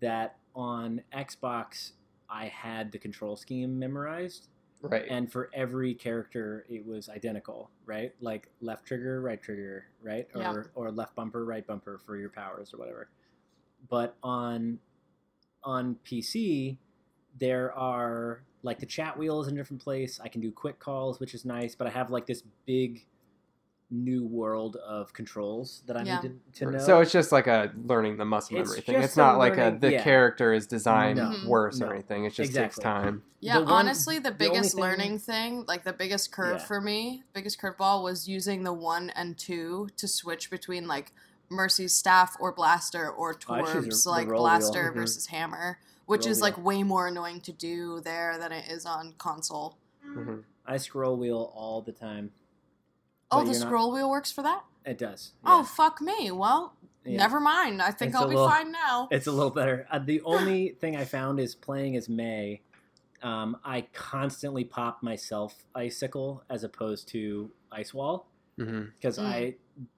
that on Xbox I had the control scheme memorized,
right.
and for every character it was identical, right? Like left trigger, right trigger, right, or
Yeah.
or left bumper, right bumper for your powers or whatever. but on on PC there are like the chat wheel is in a different place. I can do quick calls, which is nice, but I have like this big new world of controls that I
Yeah.
need to, to know.
So it's just like a learning the muscle
It's
memory thing. It's not
a
like a the
yeah.
character is designed
No.
worse
No.
or anything. It just
Exactly.
takes time.
Yeah,
The one-
honestly, the
the
biggest
thing-
learning thing, like the biggest curve
Yeah.
for me, biggest curveball was using the one and two to switch between like Mercy's staff or blaster or
Oh, I
Torb's
the
like
roll wheel.
blaster
Mhm.
versus hammer, which
Roll
is like way more annoying to do there than it is on console.
Mhm.
I scroll wheel all the time.
Oh, the
you're not-
scroll wheel works for that?
It does.
Oh, fuck me. Well,
Yeah.
never mind. I think
It's
I'll be
little-
fine now.
It's a little better. Uh, the only thing I found is playing as Mei. Um, I constantly pop myself icicle as opposed to ice wall
Mhm.
because
Mm.
I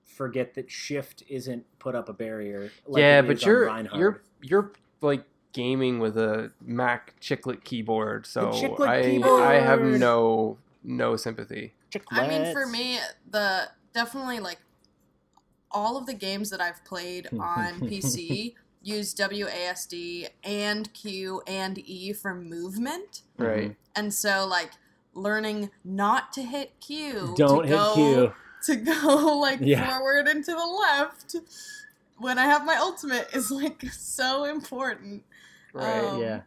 forget that shift isn't put up a barrier. like
yeah, but you're you're you're like gaming with a Mac chiclet keyboard, so
chiclet
I I have no no sympathy.
I mean, for me, the definitely like all of the games that I've played on PC use WASD and Q and E for movement,
Right.
and so like learning not to hit Q,
Don't
to
hit
go,
Q.
to go like
Yeah.
forward and to the left when I have my ultimate is like so important.
Right.
Um,
yeah.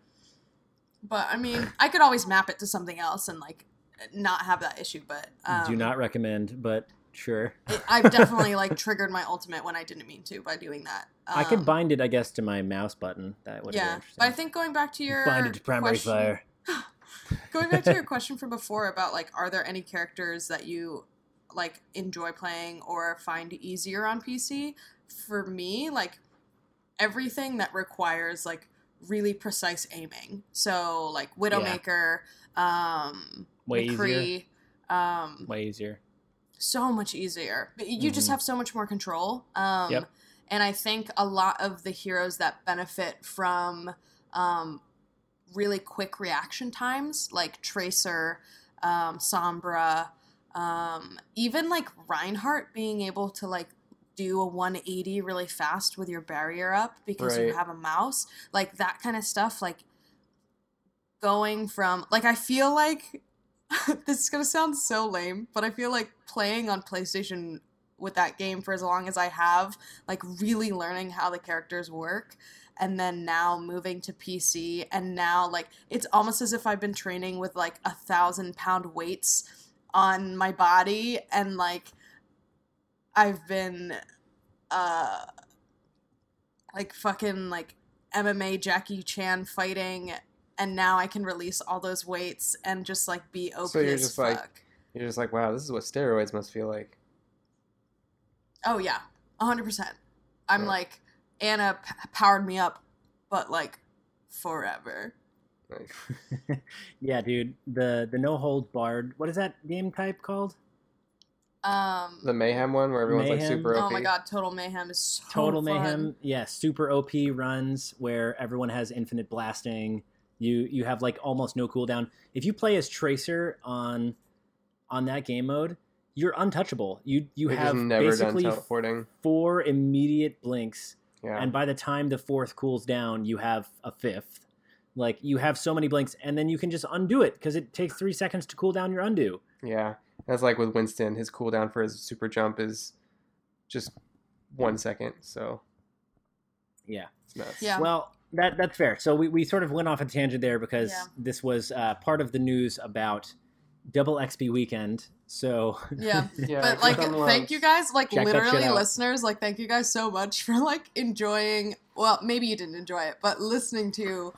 But I mean, I could always map it to something else and like not have that issue. But um,
Do not recommend, but sure.
it, I've definitely like triggered my ultimate when I didn't mean to by doing that.
I could
Um,
bind it, I guess, to my mouse button. That would be
Yeah,
interesting.
but I think going back to your
bind it to primary
question,
fire.
going back to your question from before about like, are there any characters that you like enjoy playing or find easier on PC? For me, like everything that requires like really precise aiming. So like Widowmaker, um,
Way easier.
Um,
Way easier.
so much easier. But You just
Mhm.
have so much more control. Um,
Yep.
And I think a lot of the heroes that benefit from um, really quick reaction times, like Tracer, um, Sombra, um, even like Reinhardt being able to like do a 180 really fast with your barrier up because you have a mouse, like that kind of stuff, like going from like I feel like this is gonna sound so lame, but I feel like playing on PlayStation with that game for as long as I have, like really learning how the characters work, and then now moving to PC, and now like it's almost as if I've been training with like a thousand pound weights on my body, and like I've been uh like fucking like MMA Jackie Chan fighting and now I can release all those weights and just like be open.
So you're
as
just,
fuck.
like- You're just like, wow, this is what steroids must feel like.
oh yeah, hundred percent. I'm
Yeah.
like Ana p- powered me up, but like forever.
Like,
yeah, dude. The the no holds barred. What is that game type called?
Um,
the mayhem one where everyone's like super OP.
oh my god, Total Mayhem is so
Total
fun.
Mayhem. Yeah, super OP runs where everyone has infinite blasting. You you have like almost no cooldown. If you play as Tracer on on that game mode, you're untouchable. You you
They've
have
just done
basically
teleporting.
four immediate blinks
Yeah.
and by the time the fourth cools down, you have a fifth. Like you have so many blinks, and then you can just undo it because it takes three seconds to cool down your undo.
Yeah, that's like with Winston. His cooldown for his super jump is just one second, so
Yeah.
it's nuts.
Yeah.
Well, that that's fair. So we, we sort of went off a tangent there because
Yeah.
this was uh, part of the news about Double XP Weekend. So
Yeah.
yeah.
but like thank you guys like
Check
literally listeners like thank you guys so much for like enjoying well maybe you didn't enjoy it but listening to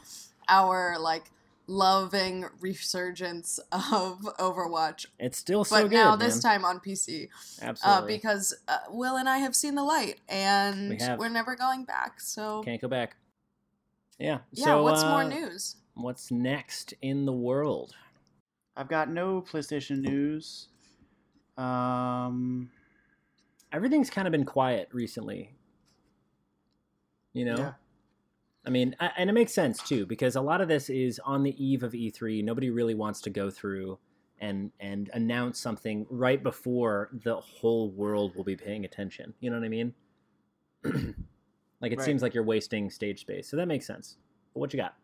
our like loving resurgence of overwatch
it's still so
but
good.
now this
man.
time on pc uh,
absolutely
because uh, will and i have seen the light and
We
we're never going back so
can't go back. Yeah.
yeah
so,
what's more
uh,
news
What's next in the world?
I've got no PlayStation news. Um,
Everything's kind of been quiet recently. You know.
Yeah.
I mean, and it makes sense too because a lot of this is on the eve of E3. Nobody really wants to go through and and announce something right before the whole world will be paying attention. You know what I mean? Like it
Right.
seems like you're wasting stage space. So that makes sense. But what you got?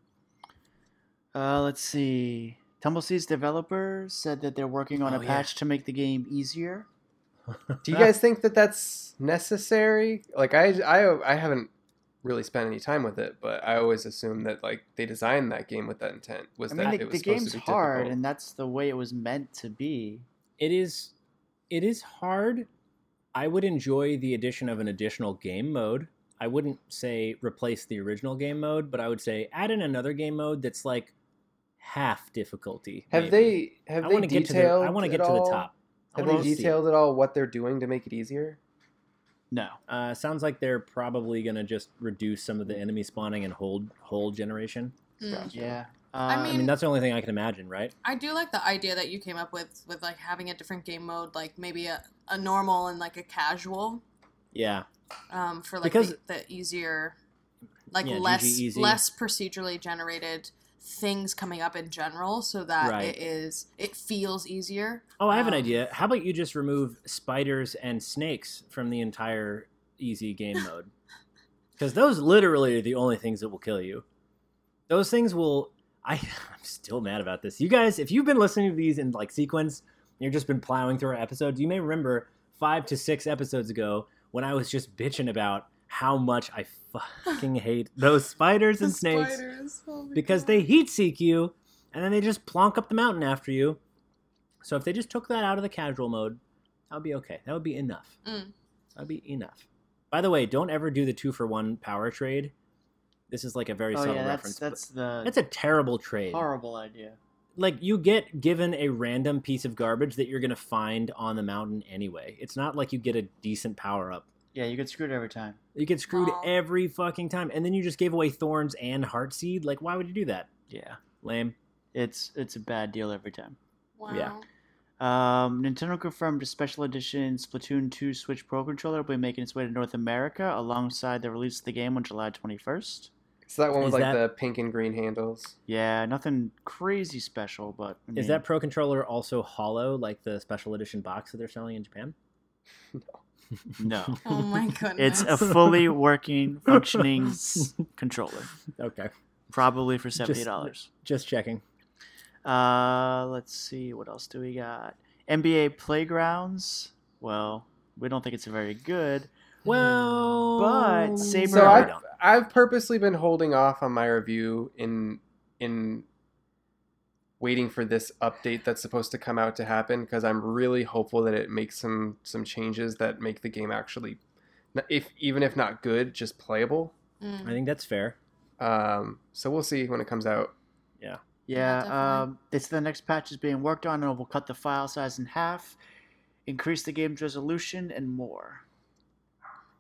Uh, let's see. Tumbleseed's developers said that they're working on
Oh,
a
yeah.
patch to make the game easier.
Do you guys think that that's necessary? Like I, I, I haven't really spent any time with it, but I always assumed that like they designed that game with that intent. Was
I
that
mean,
it
the,
was
the
supposed
game's
to be
hard,
difficult.
and that's the way it was meant to be.
it is it is hard. I would enjoy the addition of an additional game mode. I wouldn't say replace the original game mode, but I would say add in another game mode that's like half difficulty.
have
maybe.
they have
I
they
want to get to the
detailed?
I want to get
at
to the
all-
top.
Have
wanna
they
see.
detailed at all what they're doing to make it easier?
No.
Uh, sounds like they're probably gonna just reduce some of the enemy spawning and hold hold generation.
Mm.
Gotcha.
Yeah.
I
Uh,
I mean, that's the only thing I can imagine, right?
I do like the idea that you came up with with like having a different game mode, like maybe a, a normal and like a casual,
Yeah.
Um, for like
Because-
the, the easier, like
Yeah, GG
less
easy.
less procedurally generated things coming up in general, so that
Right.
it is it feels easier.
Oh, I have an
Um,
idea. How about you just remove spiders and snakes from the entire easy game mode? Because those literally are the only things that will kill you. Those things will. I, I'm still mad about this. You guys, if you've been listening to these in like sequence, you've just been plowing through our episodes. You may remember five to six episodes ago when I was just bitching about how much I fucking hate those spiders and snakes
spiders, oh
because
God.
they heat seek you and then they just plonk up the mountain after you. So if they just took that out of the casual mode, that would be okay. That would be enough.
Mm.
That would be enough. By the way, don't ever do the two for one power trade. This is like a very
oh
subtle
yeah, that's
reference.
that's the
That's a terrible trade.
horrible idea.
Like you get given a random piece of garbage that you're gonna find on the mountain anyway. It's not like you get a decent power up.
Yeah, you get screwed every time.
You get screwed
Aw.
every fucking time, and then you just gave away thorns and heart seed. Like, why would you do that?
Yeah,
Lame.
it's it's a bad deal every time.
Wow.
Yeah.
Um, Nintendo confirmed a special edition Splatoon 2 Switch Pro controller will be making its way to North America alongside the release of the game on July 21st.
Is that one with
Is
like
that-
the pink and green handles?
Yeah, nothing crazy special, but I
Is
mean,
that Pro Controller also hollow, like the special edition box that they're selling in Japan?
no?
Oh my goodness.
It's a fully working, functioning s- controller,
Okay,
probably for seventy dollars.
just checking.
Uh, let's see, what else do we got? NBA Playgrounds. Well, we don't think it's very good.
Well,
But Saber-
So I've. I've purposely been holding off on my review in in waiting for this update that's supposed to come out to happen because I'm really hopeful that it makes some some changes that make the game actually, if even if not good, just playable.
Mm.
I think that's fair.
Um, so we'll see when it comes out.
Yeah,
Yeah,
definitely.
um, it's the next patch is being worked on, and it will cut the file size in half, increase the game's resolution, and more.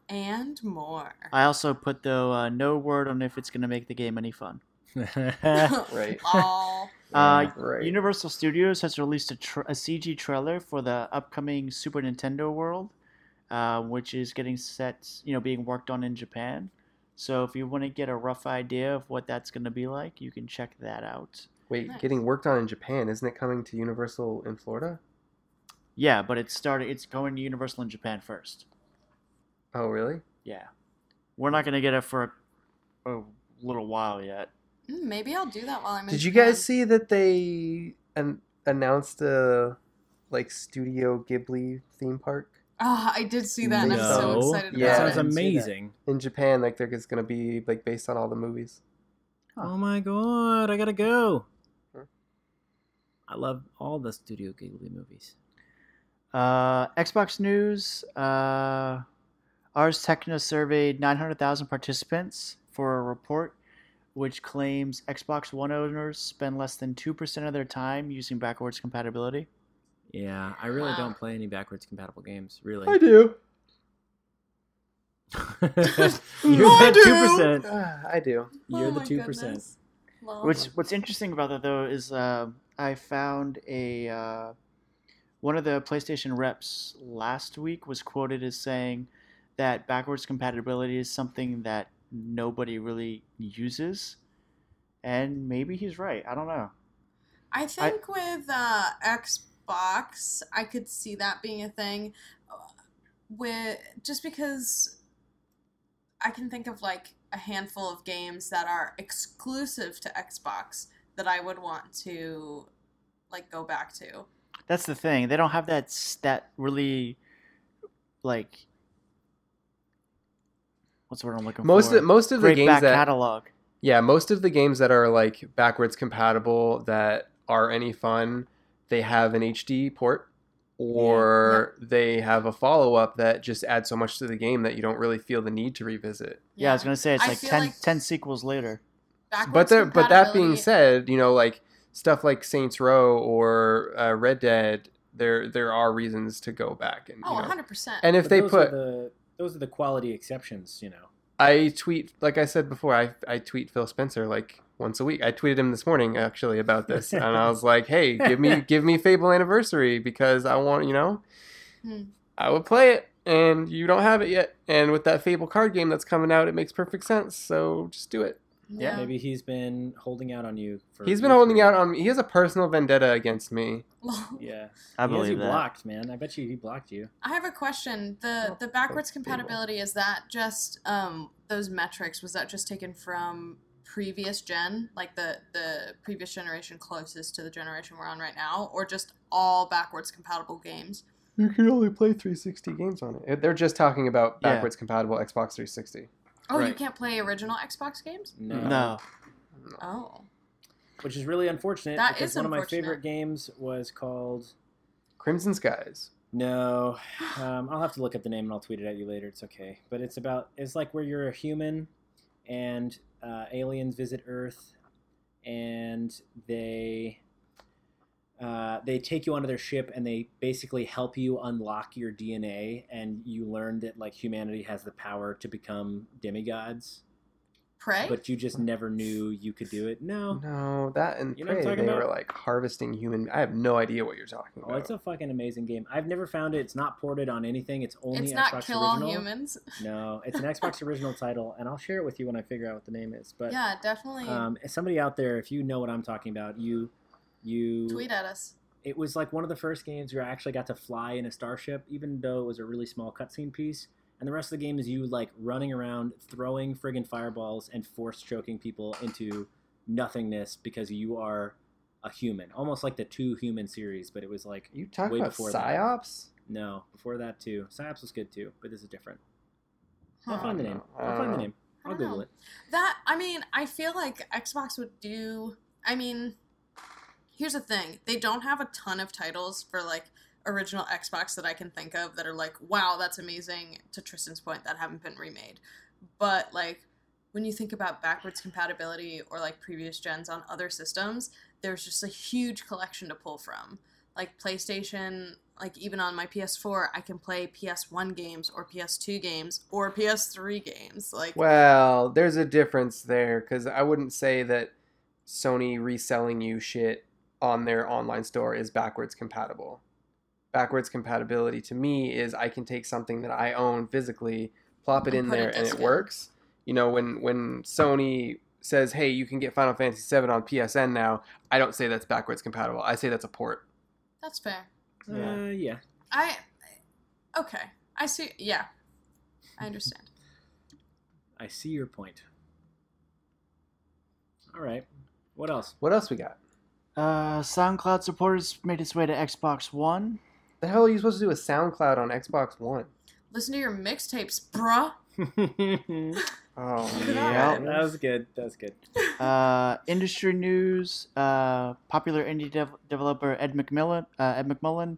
And more.
I also put though uh, no word on if it's going to make the game any fun.
Right.
All
Uh,
Right.
Universal Studios has released a, tr- a CG trailer for the upcoming Super Nintendo World, uh, which is getting set, you know, being worked on in Japan. So if you want to get a rough idea of what that's going to be like, you can check that out.
Wait,
Nice.
getting worked on in Japan, isn't it coming to Universal in Florida?
Yeah, but it's starting. It's going to Universal in Japan first.
Oh, really?
Yeah, we're not going to get it for a, a little while yet.
Mm, maybe I'll do that while I'm in
Did you
Japan.
guys see that they an- announced a like Studio Ghibli theme park
Oh, I did see that, and I'm so excited
Yeah.
that sounds
it.
didn't see that.
amazing.
in Japan? Like they're just gonna be like based on all the movies.
Oh my god, I gotta go.
Huh?
I love all the Studio Ghibli movies.
Uh, Xbox news. Uh, Ars Technica surveyed 900,000 participants for a report which claims Xbox One owners spend less than 2% of their time using backwards compatibility.
Yeah, I really
Wow.
don't play any backwards compatible games. Really,
I do.
you're
I
that
do.
two percent.
Ah, I do.
You're
Oh
the two percent.
goodness. Lol.
What's What's interesting about that though is uh, I found a uh, one of the PlayStation reps last week was quoted as saying that backwards compatibility is something that nobody really uses, and maybe he's right. I don't know.
I think with uh, Xbox, I could see that being a thing. With just because I can think of like a handful of games that are exclusive to Xbox that I would want to like go back to.
That's the thing. They don't have that that really like what's the word I'm looking
Most
for?
of, most of the games
back
that
catalog.
yeah, most of the games that are like backwards compatible that are any fun, they have an HD port or they have a follow up that just adds so much to the game that you don't really feel the need to revisit.
Yeah, I was gonna say it's
I
like
feel
10,
like-
10 sequels later.
but there, but that being said, you know, like stuff like Saints Row or uh, Red Dead, there there are reasons to go back and
oh,
you know.
100%.
And if
But
they put
the those are the quality exceptions, you know.
I tweet, like I said before, I, I tweet Phil Spencer like once a week. I tweeted him this morning actually about this, and I was like, "Hey, give me give me Fable Anniversary because I want you know,
Hmm.
I would play it, and you don't have it yet. And with that Fable card game that's coming out, it makes perfect sense. So just do it.
Yeah.
Maybe he's been holding out on you. For
He's been holding out on me. He has a personal vendetta against me.
Yeah,
I
he has you
believe that.
blocked, man. I bet you he blocked you.
I have a question. The
Oh,
the backwards compatibility is that just um those metrics was that just taken from previous gen, like the the previous generation closest to the generation we're on right now, or just all backwards compatible games?
You can only play 360 games on it. They're just talking about
Yeah.
backwards compatible Xbox 360.
Oh, you can't play original Xbox games?
No.
No.
Oh.
which is really unfortunate
That
because
is
one of my favorite games was called.
Crimson Skies.
No, um, I'll have to look up the name and I'll tweet it at you later. It's okay, but it's about it's like where you're a human, and uh, aliens visit Earth, and they uh, they take you onto their ship and they basically help you unlock your DNA, and you learn that like humanity has the power to become demigods,
Prey?
but you just never knew you could do it. No,
No, that and
You know
Prey,
talking
they
about?
were like harvesting human. I have no idea what you're talking
Oh,
about.
it's a fucking amazing game. I've never found it. It's not ported on anything. It's only
it's
Xbox
not kill
original.
all humans.
No, it's an Xbox original title, and I'll share it with you when I figure out what the name is. But
yeah, definitely
um, somebody out there, if you know what I'm talking about, you you
tweet at us.
it was like one of the first games where I actually got to fly in a starship, even though it was a really small cutscene piece. And the rest of the game is you like running around, throwing friggin' fireballs, and force choking people into nothingness because you are a human, almost like the two human series. But it was like
you talking
way
about
before that.
Psi-Ops?
no, before that too. Psi-Ops was good too, but this is different. I'll find the name.
I
I'll find the
oh.
name.
I
I'll Google
know.
it.
That I mean, I feel like Xbox would do. I mean, here's the thing: they don't have a ton of titles for like original Xbox that I can think of that are like, wow, that's amazing. To Tristan's point, that haven't been remade, but like when you think about backwards compatibility or like previous gens on other systems, there's just a huge collection to pull from. Like PlayStation, like even on my PS4, I can play PS1 games or PS2 games or PS3 games. Like,
Well, there's a difference there because I wouldn't say that Sony reselling you shit on their online store is backwards compatible. Backwards compatibility to me is I can take something that I own physically, plop it
And
in
put a
there, and it
in.
works. You know, when when Sony says, "Hey, you can get Final Fantasy VII on PSN now," I don't say that's backwards compatible. I say that's a port.
that's fair.
Yeah.
Uh, yeah.
I okay. I see. Yeah, I understand.
I see your point. All right. What else?
What else we got?
Uh, SoundCloud support has made its way to Xbox One.
The hell are you supposed to do with SoundCloud on Xbox One?
Listen to your mixtapes, bruh.
Oh,
Yeah.
that was good. That was good.
Uh, industry news. Uh, popular indie dev- developer Ed McMillan, uh, Ed McMillen,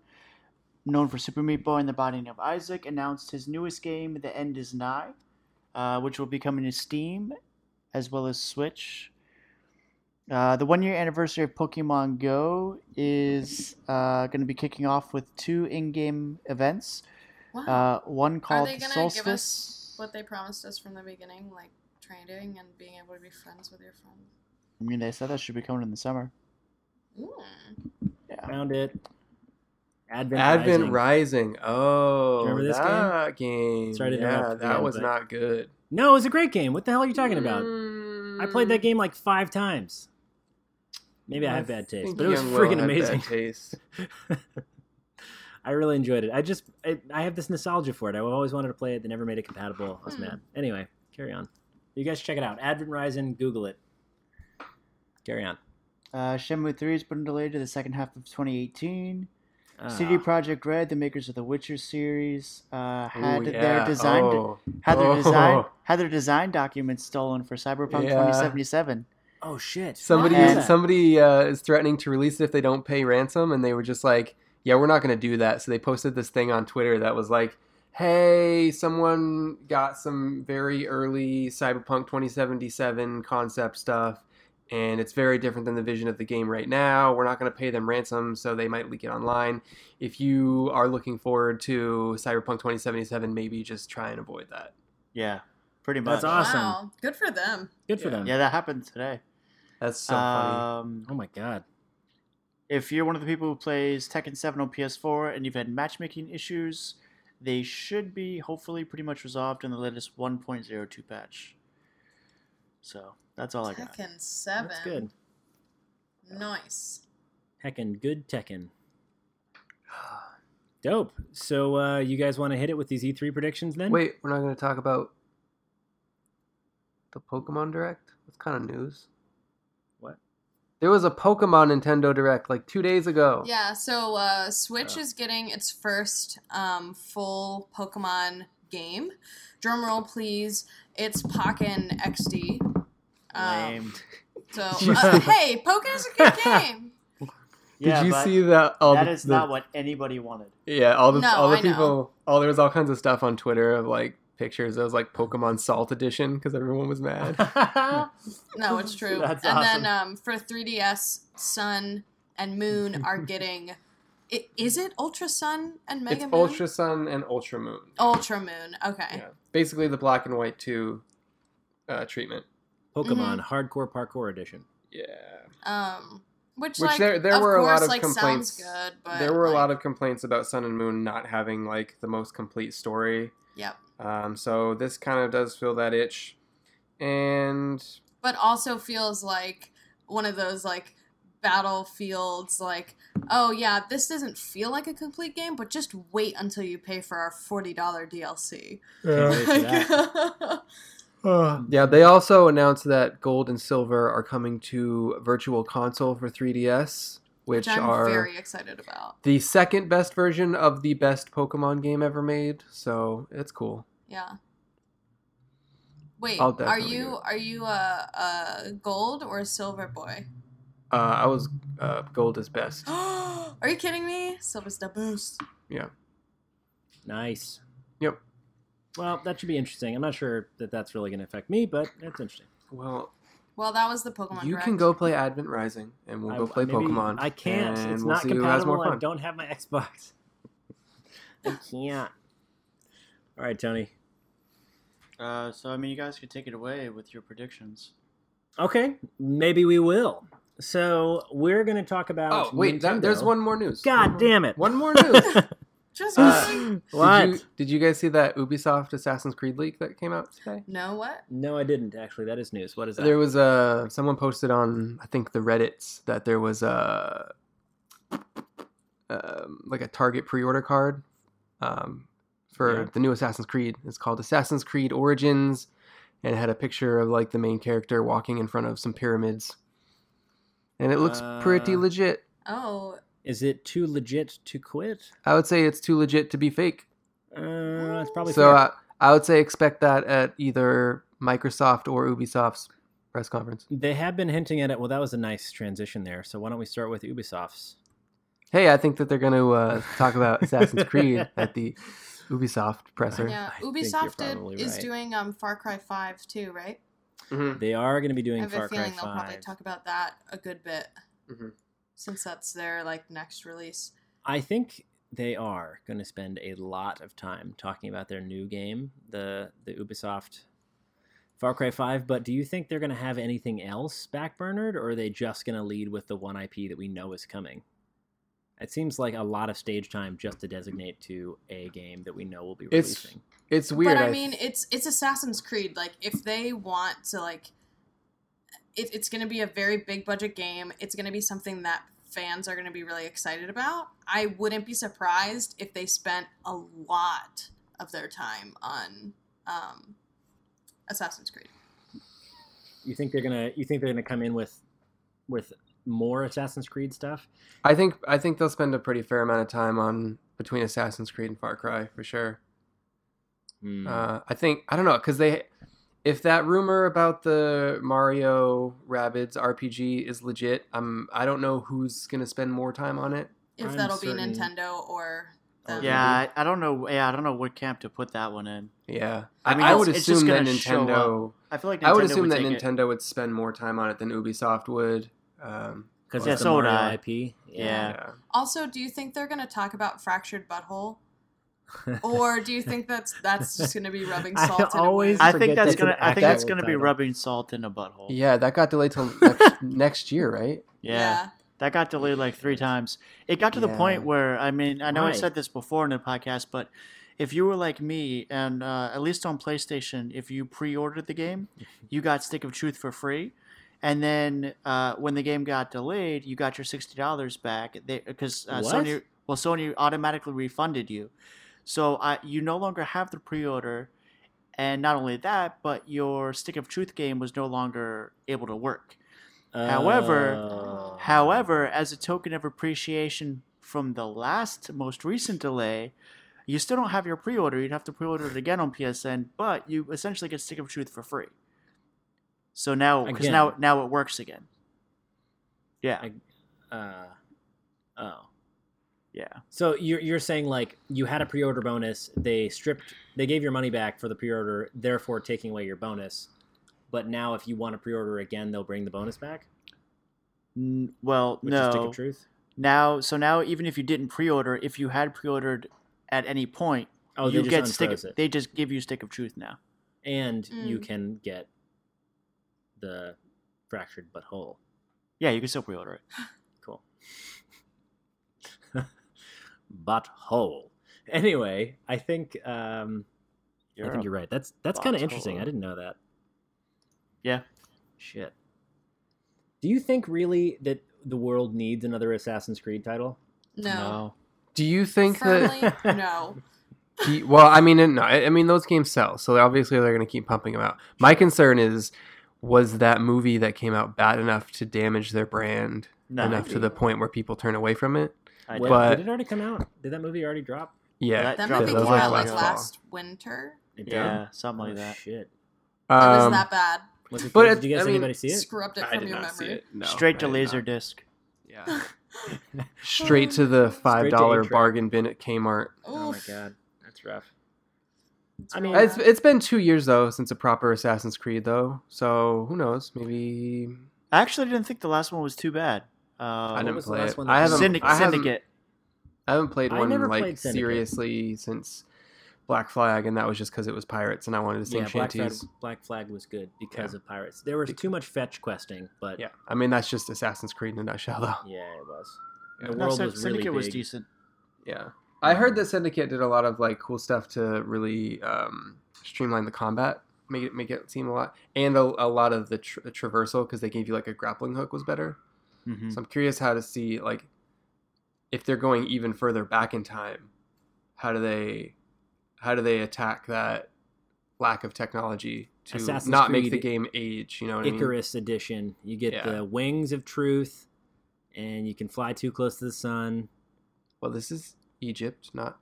known for Super Meat Boy and The Binding of Isaac, announced his newest game, The End Is Nigh, uh, which will be coming to Steam as well as Switch. Uh, the one year anniversary of Pokemon Go is uh, going to be kicking off with two in game events.
Wow.
Uh, one
Are they gonna
Solstice.
give us what they promised us from the beginning, like trading and being able to be friends with your friends?
I mean, they said that should be coming in the summer.
Ooh.
Yeah.
Found it. Advent.
Advent
Rising.
Rising. Oh,
Remember this game?
that game?
Sorry to
yeah,
interrupt
that
again,
was
but-
not good.
No, it was a great game. What the hell are you talking about? I played that game like five times. Maybe I have bad taste, but it was freaking amazing.
taste.
I really enjoyed it. I just I, I have this nostalgia for it. I always wanted to play it. They never made it compatible. I was
Hmm.
mad. Anyway, Carry on. You guys check it out. Advent Rising. Google it. Carry on.
Uh, Shenmue 3 has been delayed to the second half of 2018.
Ah.
CD Projekt Red, the makers of the Witcher series, uh, had
Ooh,
their
yeah.
design
Oh.
had their
Oh.
design had their design documents stolen for Cyberpunk
Yeah.
2077.
Oh shit.
Somebody
And-
is, somebody uh, is threatening to release it if they don't pay ransom, and they were just like, "Yeah, we're not going to do that." So they posted this thing on Twitter that was like, "Hey, someone got some very early Cyberpunk 2077 concept stuff, and it's very different than the vision of the game right now. We're not going to pay them ransom, so they might leak it online. If you are looking forward to Cyberpunk 2077, maybe just try and avoid that."
Yeah, pretty much.
That's awesome.
Wow, good for them.
Good for
Yeah.
them.
Yeah, that happened today.
That's so funny.
um,
Oh my god.
if you're one of the people who plays Tekken 7 on PS4 and you've had matchmaking issues, they should be hopefully pretty much resolved in the latest 1.02 patch. So that's all I got.
Tekken Seven.
That's good.
Nice.
Heckin' good Tekken. Dope. So uh, you guys want to hit it with these E3 predictions then?
Wait, we're not going to talk about the Pokemon Direct? That's kind of news.
What?
There was a Pokemon Nintendo Direct like two days ago.
Yeah, so uh, Switch
Oh.
is getting its first um, full Pokemon game. Drum roll, please. It's Pokken XD. Um, so,
Did you
uh,
see-
hey, Pokken's a good game.
Did you see that? All
that
the,
is
the-
not what anybody wanted.
Yeah, all the
No,
all the
I know.
people. Oh, there was all kinds of stuff on Twitter of like pictures. It was like Pokemon Salt Edition because everyone was mad.
No, it's true.
That's
and
awesome.
then um, for 3DS, Sun and Moon are getting. i- Is it Ultra Sun and Mega
it's
Moon?
Ultra Sun and Ultra Moon.
Ultra Moon. Okay.
Yeah, basically the black and white two uh, treatment.
Pokemon Hardcore Parkour Edition.
Yeah.
Um, which,
Which
like,
there- there
of
were a lot of
like,
complaints.
Sounds good, but
there were a lot of complaints about Sun and Moon not having like the most complete story.
Yep.
Um, so this kind of does feel that itch, and
but also feels like one of those like battlefields like oh yeah this doesn't feel like a complete game but just wait until you pay for our $40 dlc
Can't wait for that.
yeah, they also announced that Gold and Silver are coming to Virtual Console for 3DS, which,
which i'm
are
very excited about
the second best version of the best Pokemon game ever made. So it's cool.
Yeah wait
I'll
are you are you a, a gold or a silver boy
Uh, I was uh, Gold is best.
are you kidding me silver's the boost Yeah.
Nice.
Yep.
Well, that should be interesting. I'm not sure that that's really going to affect me, but it's interesting.
Well,
well that was the pokemon
you
Direct.
can go play Advent Rising, and we'll
I-
go play
maybe-
Pokemon.
I can't.
and
it's
we'll
not
see who has more
compatible. I
fun.
don't have my Xbox. I can't. All right, Tony.
Uh, so I mean, you guys could take it away with your predictions.
Okay, maybe we will. So we're going to talk about.
Oh wait, that, there's one more news.
God damn it!
One more news.
just
Uh,
kidding.
what?
Did you, did you guys see that Ubisoft Assassin's Creed leak that came out today?
no what
No, I didn't actually. That is news. What is that?
There was a someone posted on I think the Reddit's that there was a um, like a Target pre-order card um, for
Yeah.
the new Assassin's Creed. It's called Assassin's Creed Origins, and it had a picture of like the main character walking in front of some pyramids, and it looks pretty
Uh,
legit.
oh
Is it too legit to quit?
I would say it's too legit to be fake.
Uh, it's probably
So
fair.
I, I would say expect that at either Microsoft or Ubisoft's press conference.
They have been hinting at it. Well, that was a nice transition there. So why don't we start with Ubisoft's?
Hey, I think that they're going to uh, talk about Assassin's Creed at the Ubisoft presser.
yeah
I
ubisoft did,
probably
is
right.
doing um far cry 5 too right
Mhm.
They are going to be doing.
I
doing
have
Far
a
Cry
feeling they'll probably
5.
talk about that a good bit
Mhm.
since that's their like next release.
I think they are going to spend a lot of time talking about their new game, the the Ubisoft Far Cry 5, but do you think they're going to have anything else backburnered or are they just going to lead with the one IP that we know is coming? It seems like a lot of stage time just to designate to a game that we know will be
It's-
releasing.
It's weird.
But I mean, it's it's Assassin's Creed. Like if they want to like, it, it's going to be a very big budget game. It's going to be something that fans are going to be really excited about. I wouldn't be surprised if they spent a lot of their time on um, Assassin's Creed.
You think they're gonna? You think they're gonna come in with with more Assassin's Creed stuff?
I think I think they'll spend a pretty fair amount of time on between Assassin's Creed and Far Cry for sure.
Hmm.
Uh, I think I don't know because they, if that rumor about the Mario Rabbids RPG is legit, I'm I don't know who's gonna spend more time on it.
If
I'm
that'll
certain-
be Nintendo or them.
Yeah, I, I don't know. Yeah, I don't know what camp to put that one in.
Yeah,
I
I,
mean,
I would assume that Nintendo.
I feel like Nintendo
I would assume that
take it-
Nintendo would spend more time on it than Ubisoft would. Um,
Because
Yeah,
it's the
so
Mario
I.
IP.
Yeah.
Also, do you think they're gonna talk about fractured butthole, or do you think that's that's just gonna be rubbing
I
salt in
always
wound?
I think that's
that's
gonna. I think that's
actual
gonna be
title.
rubbing salt in a butthole.
yeah, that got delayed till next, next year, right?
Yeah. That got delayed like three times. It got to the point where I mean, I know I said this before in the podcast, but if you were like me, and uh, at least on PlayStation, if you pre-ordered the game, you got Stick of Truth for free, and then uh, when the game got delayed, you got your sixty dollars back. Because uh, Sony, well, Sony automatically refunded you, so uh, you no longer have the pre-order. And not only that, but your Stick of Truth game was no longer able to work. However-
Oh.
However, as a token of appreciation from the last most recent delay, you still don't have your pre-order. You'd have to pre-order it again on PSN, but you essentially get Stick of Truth for free. So now, because now now it works again. Yeah,
I- uh, oh.
yeah,
So you're you're saying like you had a pre-order bonus, they stripped, they gave your money back for the pre-order, therefore taking away your bonus. But now, if you want to pre-order again, they'll bring the bonus back,
N- well,
which is Stick
no.
of Truth.
Now, so now even if you didn't pre-order, if you had pre-ordered at any point,
Oh, they
you
just
get Stick. Of, they just give you Stick of Truth now.
and you
Mm.
can get the fractured butthole.
Yeah, you can still pre-order it.
Cool. butthole. Anyway, I think um, I think you're right. That's that's kind of interesting. I didn't know that.
Yeah.
Shit. Do you think really that the world needs another Assassin's Creed title?
no,
Do you think that?
no.
You- well, I mean, no, I I mean those games sell, so obviously they're going to keep pumping them out. My concern is, was that movie that came out bad enough to damage their brand
No,
enough to the point where people turn away from it?
I
Well.
But-
did it already come out? Did that movie already drop?
Yeah,
That
That
dropped
movie came
like
out like
last
last winter.
It did?
yeah, something like
Oh,
that.
Shit.
It was
Um,
that bad.
Was it
But
good?
it-
Did you guys
I mean,
anybody see it?
Scrubbed it
I
from
did
your
not see
memory.
it. No,
Straight to
I did
laser disc.
Yeah, straight to the five dollar bargain bin at Kmart.
Oh my god, that's rough.
It's
I mean,
It's it's been two years though since a proper Assassin's Creed though, so who knows? Maybe
I actually didn't think the last one was too bad. Uh,
I
what
didn't
was the
play
last
it.
one
I haven't.
out?
Syndic-
I haven't,
Syndicate.
I haven't played one
never
like
played
seriously since Black Flag, and that was just because it was pirates, and I wanted to sing
Yeah, Black Flag,
shanties.
Black Flag was good because
Yeah.
of pirates. There was too much fetch questing, but
Yeah, I mean that's just Assassin's Creed in a nutshell, though.
yeah, it was.
Yeah.
The
no,
world
Syn-
was really
Syndicate was decent.
Yeah, I heard that Syndicate did a lot of like cool stuff to really um, streamline the combat, make it make it seem a lot, and a, a lot of the, tr- the traversal because they gave you like a grappling hook was better.
hmm
So I'm curious how to see like if they're going even further back in time, how do they how do they attack that lack of technology to
Assassin's
not make the game age? You know what I mean?
Icarus edition. You get
Yeah.
the wings of truth, and you can fly too close to the sun.
Well, this is Egypt, not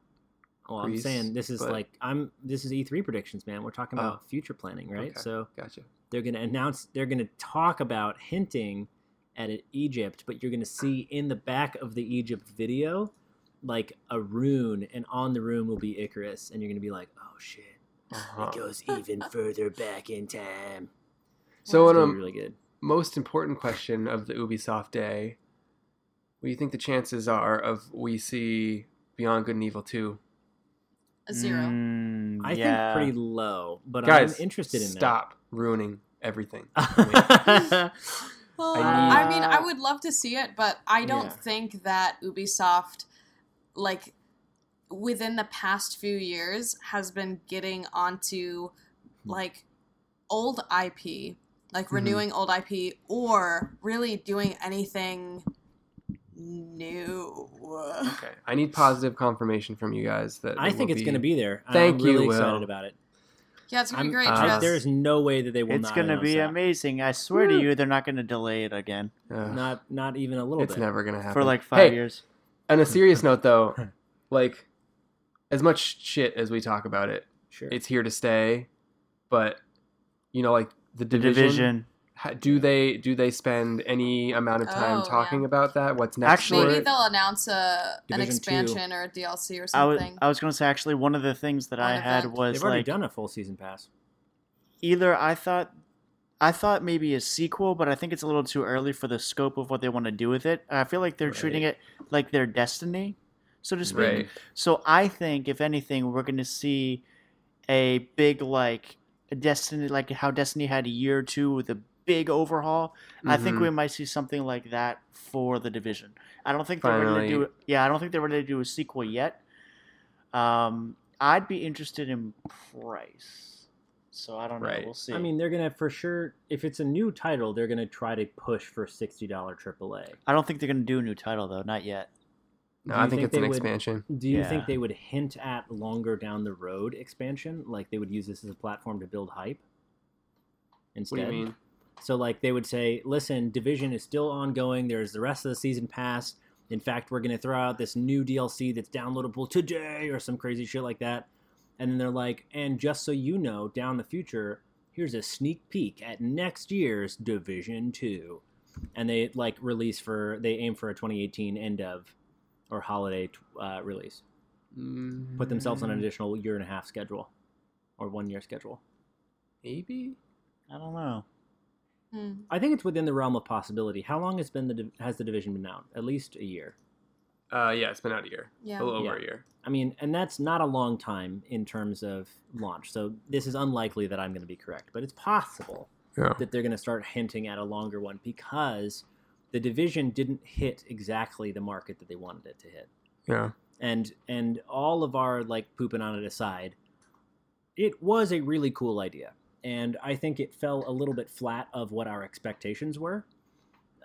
Well, I'm saying this is
but-
like I'm. This is E3 predictions, man. We're talking
Oh.
about future planning, right?
Okay.
So
gotcha.
they're going to announce. They're going to talk about hinting at Egypt, but you're going to see in the back of the Egypt video like a rune, and on the rune will be Icarus, and you're going to be like, oh shit,
Uh-huh.
it goes even further back in time.
So,
It's
in a
be really good.
most important question of the Ubisoft day, what do you think the chances are of we see Beyond Good and Evil 2?
A zero.
Mm,
I
yeah.
think pretty low, but
Guys,
I'm interested in
stop ruining everything.
Well,
I
I, mean, I would love to see it, but I don't
Yeah.
think that Ubisoft, like, within the past few years, has been getting onto like old IP, like
Mhm.
renewing old IP, or really doing anything new.
Okay. I need positive confirmation from you guys that
I
it
think
will
it's going to be there.
Thank
I'm
you,
really
Will.
excited about it.
Yeah, it's gonna be
I'm-
great.
uh,
I-
Jess.
there's no way that they will
It's
not
gonna
announce
be
that.
amazing. I swear to you, they're not gonna delay it again
Ugh,
Not not even a little
it's
bit.
never gonna happen
for like five
Hey,
years.
On a serious note, though, like as much shit as we talk about it,
Sure.
it's here to stay. But you know, like the
The
division.
division.
Ha- Do they do they spend any amount of oh, time
Oh,
talking
yeah.
about that? What's next?
Actually-
Maybe they'll announce a an
Division two.
expansion or a DLC or
I was
something.
I was gonna say actually one of the things that I
An
had
event.
was
They've already
like
done a full season pass.
either I thought I thought maybe a sequel, but I think it's a little too early for the scope of what they want to do with it. I feel like they're treating it like their destiny, so to speak.
right.
So I think if anything, we're going to see a big like a Destiny, like how Destiny had a year or two with a big overhaul. I think we might see something like that for the division. I don't think they're ready to do Yeah, I don't think they're ready to do a sequel yet. Um, I'd be interested in price. So I don't know.
Right.
We'll see.
I mean, they're gonna for sure. If it's a new title, they're gonna try to push for sixty dollar AAA.
I don't think they're going to do a new title though. Not yet.
No, I think,
think
it's an
would-
expansion.
Do you
Yeah.
think they would hint at longer down the road expansion? Like they would use this as a platform to build hype? Instead,
What do you mean?
So like they would say, "Listen, Division is still ongoing. There's the rest of the season pass. In fact, we're going to throw out this new DLC that's downloadable today or some crazy shit like that." And then they're like, "And just so you know, down the future, here's a sneak peek at next year's Division 2." And they like release for they aim for a 2018 end of or holiday uh, release. Put themselves on an
Mm,
additional year and a half schedule or one year schedule.
maybe.
I don't know.
Hmm.
I think it's within the realm of possibility. How long has been the has the division been out? At least a year.
Uh, yeah, it's been out a year,
Yeah.
a little over
Yeah.
a year.
I mean, and that's not a long time in terms of launch. So this is unlikely that I'm going to be correct, but it's possible
Yeah.
that they're going to start hinting at a longer one because the division didn't hit exactly the market that they wanted it to hit.
Yeah.
And and all of our like pooping on it aside, it was a really cool idea. And I think it fell a little bit flat of what our expectations were.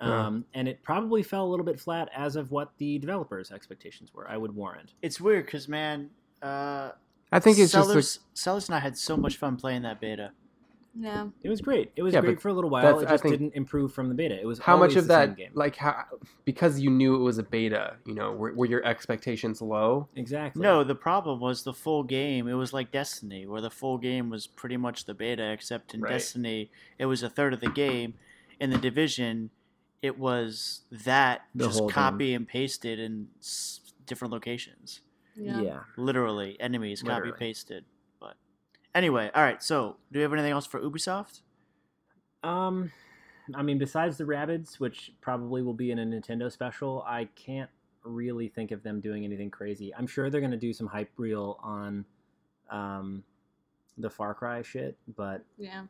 Yeah.
Um, and it probably fell a little bit flat as of what the developers' expectations were. I would warrant.
It's weird because man, uh,
I think it's
Sellers,
just
Sellers and I had so much fun playing that beta.
Yeah.
It was great. It was
Yeah,
great for a little while. It just
think-
didn't improve from the beta. It was
how much of
the
that,
game.
like how because you knew it was a beta, you know, were, were your expectations low?
exactly.
No, the problem was the full game. It was like Destiny, where the full game was pretty much the beta, except in
Right.
Destiny, it was a third of the game. In the Division, it was that
The
just
whole
copy and pasted in s- different locations.
Yeah.
Yeah.
Literally, enemies copy pasted. But anyway, all right. So, do we have anything else for Ubisoft?
Um, I mean, besides the Rabbids, which probably will be in a Nintendo special, I can't really think of them doing anything crazy. I'm sure they're going to do some hype reel on um, the Far Cry shit, but
Yeah.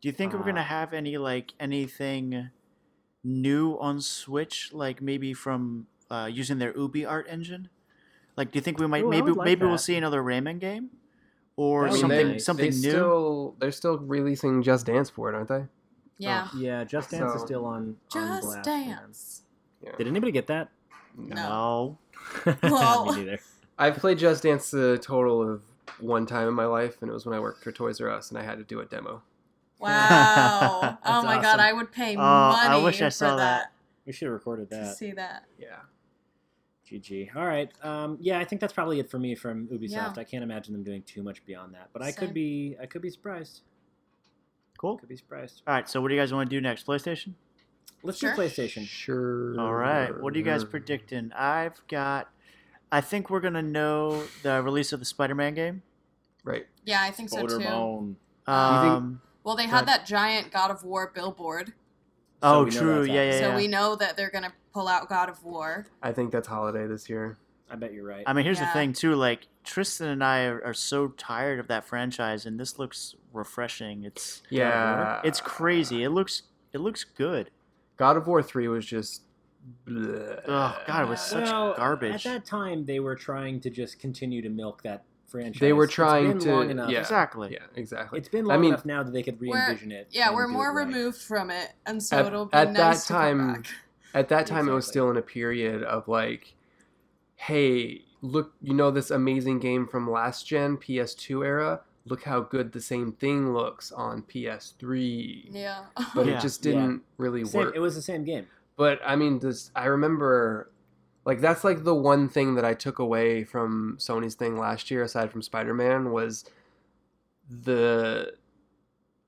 Do you think we're
Uh,
gonna have any like anything new on Switch, like maybe from uh, using their UbiArt engine? Like, do you think we might
Ooh,
maybe
like
maybe we'll see another Rayman game, or
That would
something
nice.
something
they
new?
Still, they're still releasing Just Dance for it, aren't they?
Yeah.
Oh, yeah, Just Dance is still on, on
Just
blast,
dance.
Yeah.
Did anybody get that?
no.
Well-
Me neither.
I've played Just Dance a total of one time in my life, and it was when I worked for Toys R Us, and I had to do a demo.
Wow. oh
That's
my god. I would pay
Oh, I wish I saw that.
We should have recorded that.
to
that.
see that.
Yeah.
GG. All right. Um, yeah, I think that's probably it for me from Ubisoft.
Yeah.
I can't imagine them doing too much beyond that, but I could be. I could be surprised.
Cool.
Could be surprised.
All right. So, what do you guys want to do next? PlayStation.
Let's
Sure.
do PlayStation.
Sure.
All right. What are you guys predicting? I've got. I think we're gonna know the release of the Spider-Man game.
Right.
Yeah, I think so too.
Spider-Man.
Um,
Well, they had that giant God of War billboard,
oh, true. Yeah, yeah,
happening.
yeah.
so we know that they're gonna pull out God of War.
I think that's holiday this year.
I bet you're right.
I mean, here's the
Yeah.
thing too. Like Tristan and I are, are so tired of that franchise, and this looks refreshing. It's
Yeah.
it's crazy. It looks it looks good.
God of War 3 was just. bleh.
Oh God, it was such
well,
garbage.
At that time, they were trying to just continue to milk that franchise.
They were
It's
trying
been
to-
Long enough.
yeah.
Exactly.
Yeah, exactly.
It's been
I mean-
enough now that they could re-envision it.
Yeah, we're more
right.
removed from it, and so
At-
it'll be
at that
nice to come
time-
back.
At that time, it was still in a period of like, hey, look, you know this amazing game from last gen PS2 era? look how good the same thing looks on PS3.
Yeah.
But
Yeah.
it just didn't really
Same,
work.
it was the same game.
But I mean, this I remember, like that's like the one thing that I took away from Sony's thing last year, aside from Spider Man, was the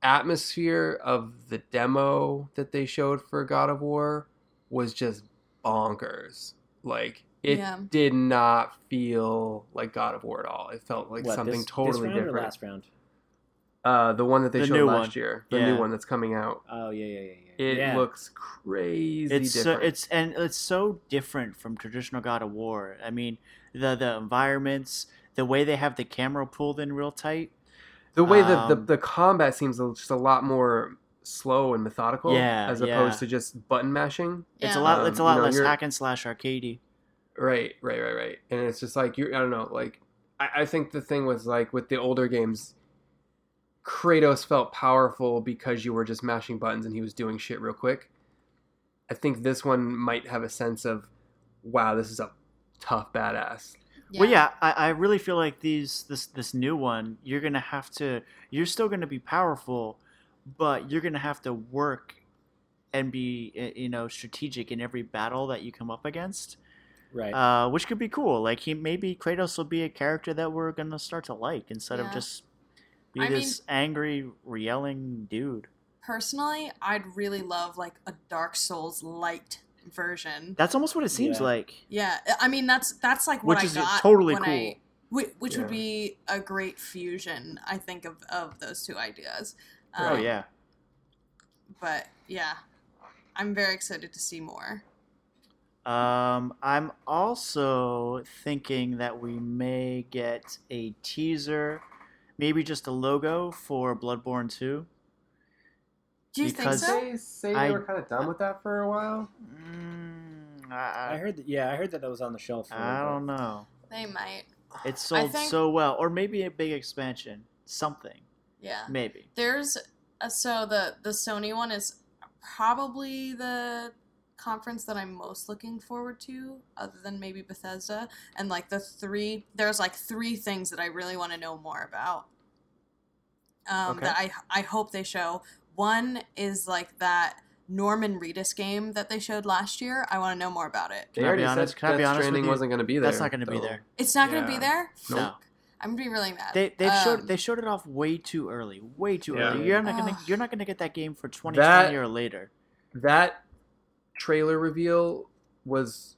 atmosphere of the demo that they showed for God of War was just bonkers. Like it
Yeah.
did not feel like God of War at all. It felt like
What,
something
this,
totally
this round Or
different.
last round.
Uh, the one that they
The
showed last
one.
year, the
Yeah.
new one that's coming out.
Oh yeah, yeah, yeah, yeah.
It
yeah.
looks crazy
it's so,
different.
it's and it's so different from traditional God of War. I mean, the the environments, the way they have the camera pulled in real tight.
the way that the,
um,
the combat seems just a lot more slow and methodical
Yeah,
as
yeah.
opposed to just button mashing Yeah.
It's a
Yeah.
lot. It's a
Um,
lot
you know,
less hack and slash arcadey.
right right right right and it's just like you i don't know like I, I think the thing was like with the older games kratos felt powerful because you were just mashing buttons and he was doing shit real quick i think this one might have a sense of wow this is a tough badass
Well, yeah, I, I really feel like these this this new one, you're gonna have to. You're still gonna be powerful, but you're gonna have to work and be uh, you know strategic in every battle that you come up against.
right.
uh, which could be cool. Like he maybe Kratos will be a character that we're gonna start to like instead of just be
I mean-
this angry yelling dude.
Personally, I'd really love like a Dark Souls light version.
That's almost what it seems
Yeah.
like.
Yeah, I mean that's that's like what
Which
I
is
got
totally
when
cool.
I, whi- which
Yeah.
would be a great fusion, I think, of of those two ideas.
oh
Um,
yeah.
but yeah, I'm very excited to see more.
Um, I'm also thinking that we may get a teaser, maybe just a logo for Bloodborne 2.
Do you
Because-
think so?
they say
I-
they were kind of done with that for a while
Mm,
I
I,
heard that. Yeah, I heard that that was on the shelf. For a
I, I don't know.
They might.
It sold
think-
so well, or maybe a big expansion, something,
Yeah.
maybe.
There's a, so the the Sony one is probably the conference that I'm most looking forward to, other than maybe Bethesda. And like the three, there's like three things that I really want to know more about. Um,
Okay.
That I I hope they show. One is like that Norman Reedus game that they showed last year. I want to know more about it.
they
Can I be
already
honest-
said
can I be
Death
honest with
Stranding wasn't going to be there
That's not going to be there.
It's not going to be there.
No.
Fuck. I'm gonna be really mad.
They they've showed
Um,
they showed it off way too early, way too
Yeah.
early. You're not gonna
Ugh.
you're not gonna get that game for 2020
That-
or later.
that trailer reveal was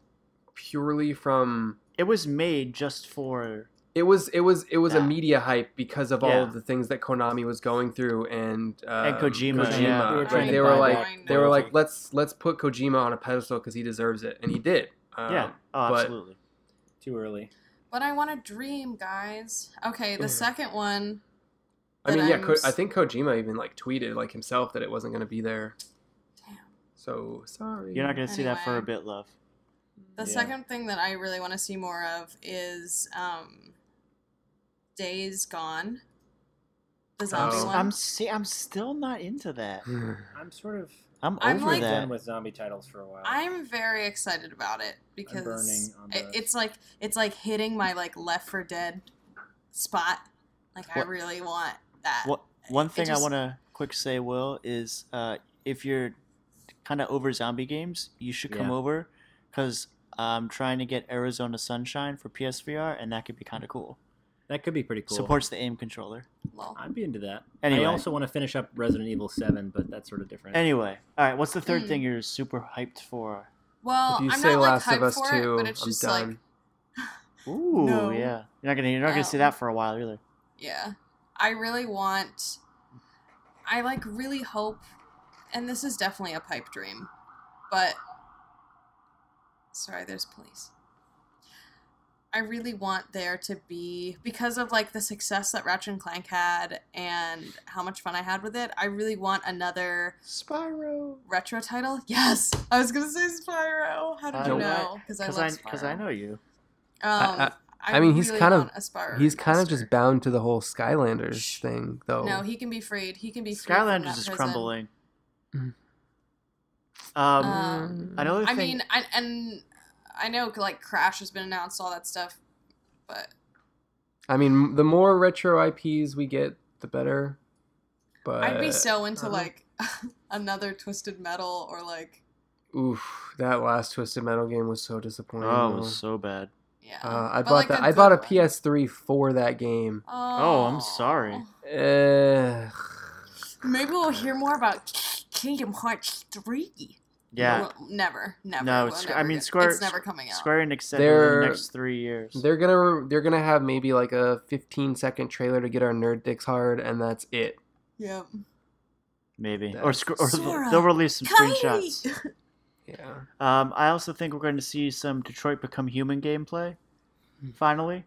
purely from
It was made just for
it was it was it was a
Yeah.
media hype because of all
Yeah.
of the things that Konami was going through and um, And
Kojima, yeah.
We were
right?
trying
They were
buy
like
back
they were like
loyalty.
let's let's put Kojima on a pedestal because he deserves it and he did. Um,
yeah. Oh,
but-
absolutely.
Too early.
but I want to dream, guys. Okay, the
Yeah.
second one.
I mean,
that
yeah,
I'm
Ko- I
s-
think Kojima even like tweeted like himself that it wasn't going to be there.
Damn.
So sorry.
You're not gonna see that for a bit, love.
The
Yeah.
second thing that I really want to see more of is um, Days Gone. The zombie
Oh.
one.
I'm see I'm still not into that.
I'm sort of
I'm
I'm
over
like-
that.
done with zombie titles for a while.
I'm very excited about it because
burning on
it-
the-
it's like it's like hitting my like Left 4 Dead spot. Like I really want that.
What one thing
just-
I want to quick say, Will, is uh, if you're kind of over zombie games, you should come
Yeah.
over because I'm trying to get Arizona Sunshine for PSVR, and that could be kind of cool.
that could be pretty cool.
Supports the aim controller.
Lol.
I'd be into that.
Anyway.
I also want to finish up Resident Evil Seven, but that's sort of different.
Anyway, all right. What's the third
Hmm.
thing you're super hyped for?
Well,
if you
I'm
say
not like
Last of
hyped
Us
for
two,
it, but it's
I'm
just
done.
like
Ooh,
No.
yeah. You're not gonna you're not gonna see
Um,
that for a while either.
Yeah. I really want I like really hope and this is definitely a pipe dream. But sorry, there's police. I really want there to be because of like the success that Ratchet and Clank had and how much fun I had with it. I really want another
Spyro.
retro title. Yes, I was gonna say Spyro. How did
I
you
know
know? Because I
Because
love
I because I know you.
Um,
I- I mean, he's kind of-
want Spyro
He's kind of just bound to the whole Skylanders
Shh.
thing, though.
No, he can be freed. He can be freed. from
Skylanders
that
is
prison.
crumbling.
Mm.
Um,
Um,
another
I mean, I, and I know like Crash has been announced, all that stuff, but
I mean, the more retro IPs we get, the better. But
I'd be so into
I
like another Twisted Metal or like
Oof, that last Twisted Metal game was so disappointing.
Oh, it was so bad.
yeah.
Uh, I
But,
bought
like,
that. I bought a
one.
PS3 for that game.
Oh, I'm sorry.
Uh,
Maybe we'll hear more about Kingdom Hearts three.
Yeah.
Well, never, never.
No,
We'll never
I mean,
get-
Square-
It's never coming out.
Square Enix said in
They're-
the next three years.
they're gonna they're gonna have maybe like a 15 second trailer to get our nerd dicks hard, and that's it.
Yep.
Maybe. Or,
That's-
sc- or
Sora,
they'll release some
Kylie!
screenshots.
Yeah.
Um, I also think we're going to see some Detroit Become Human gameplay, finally.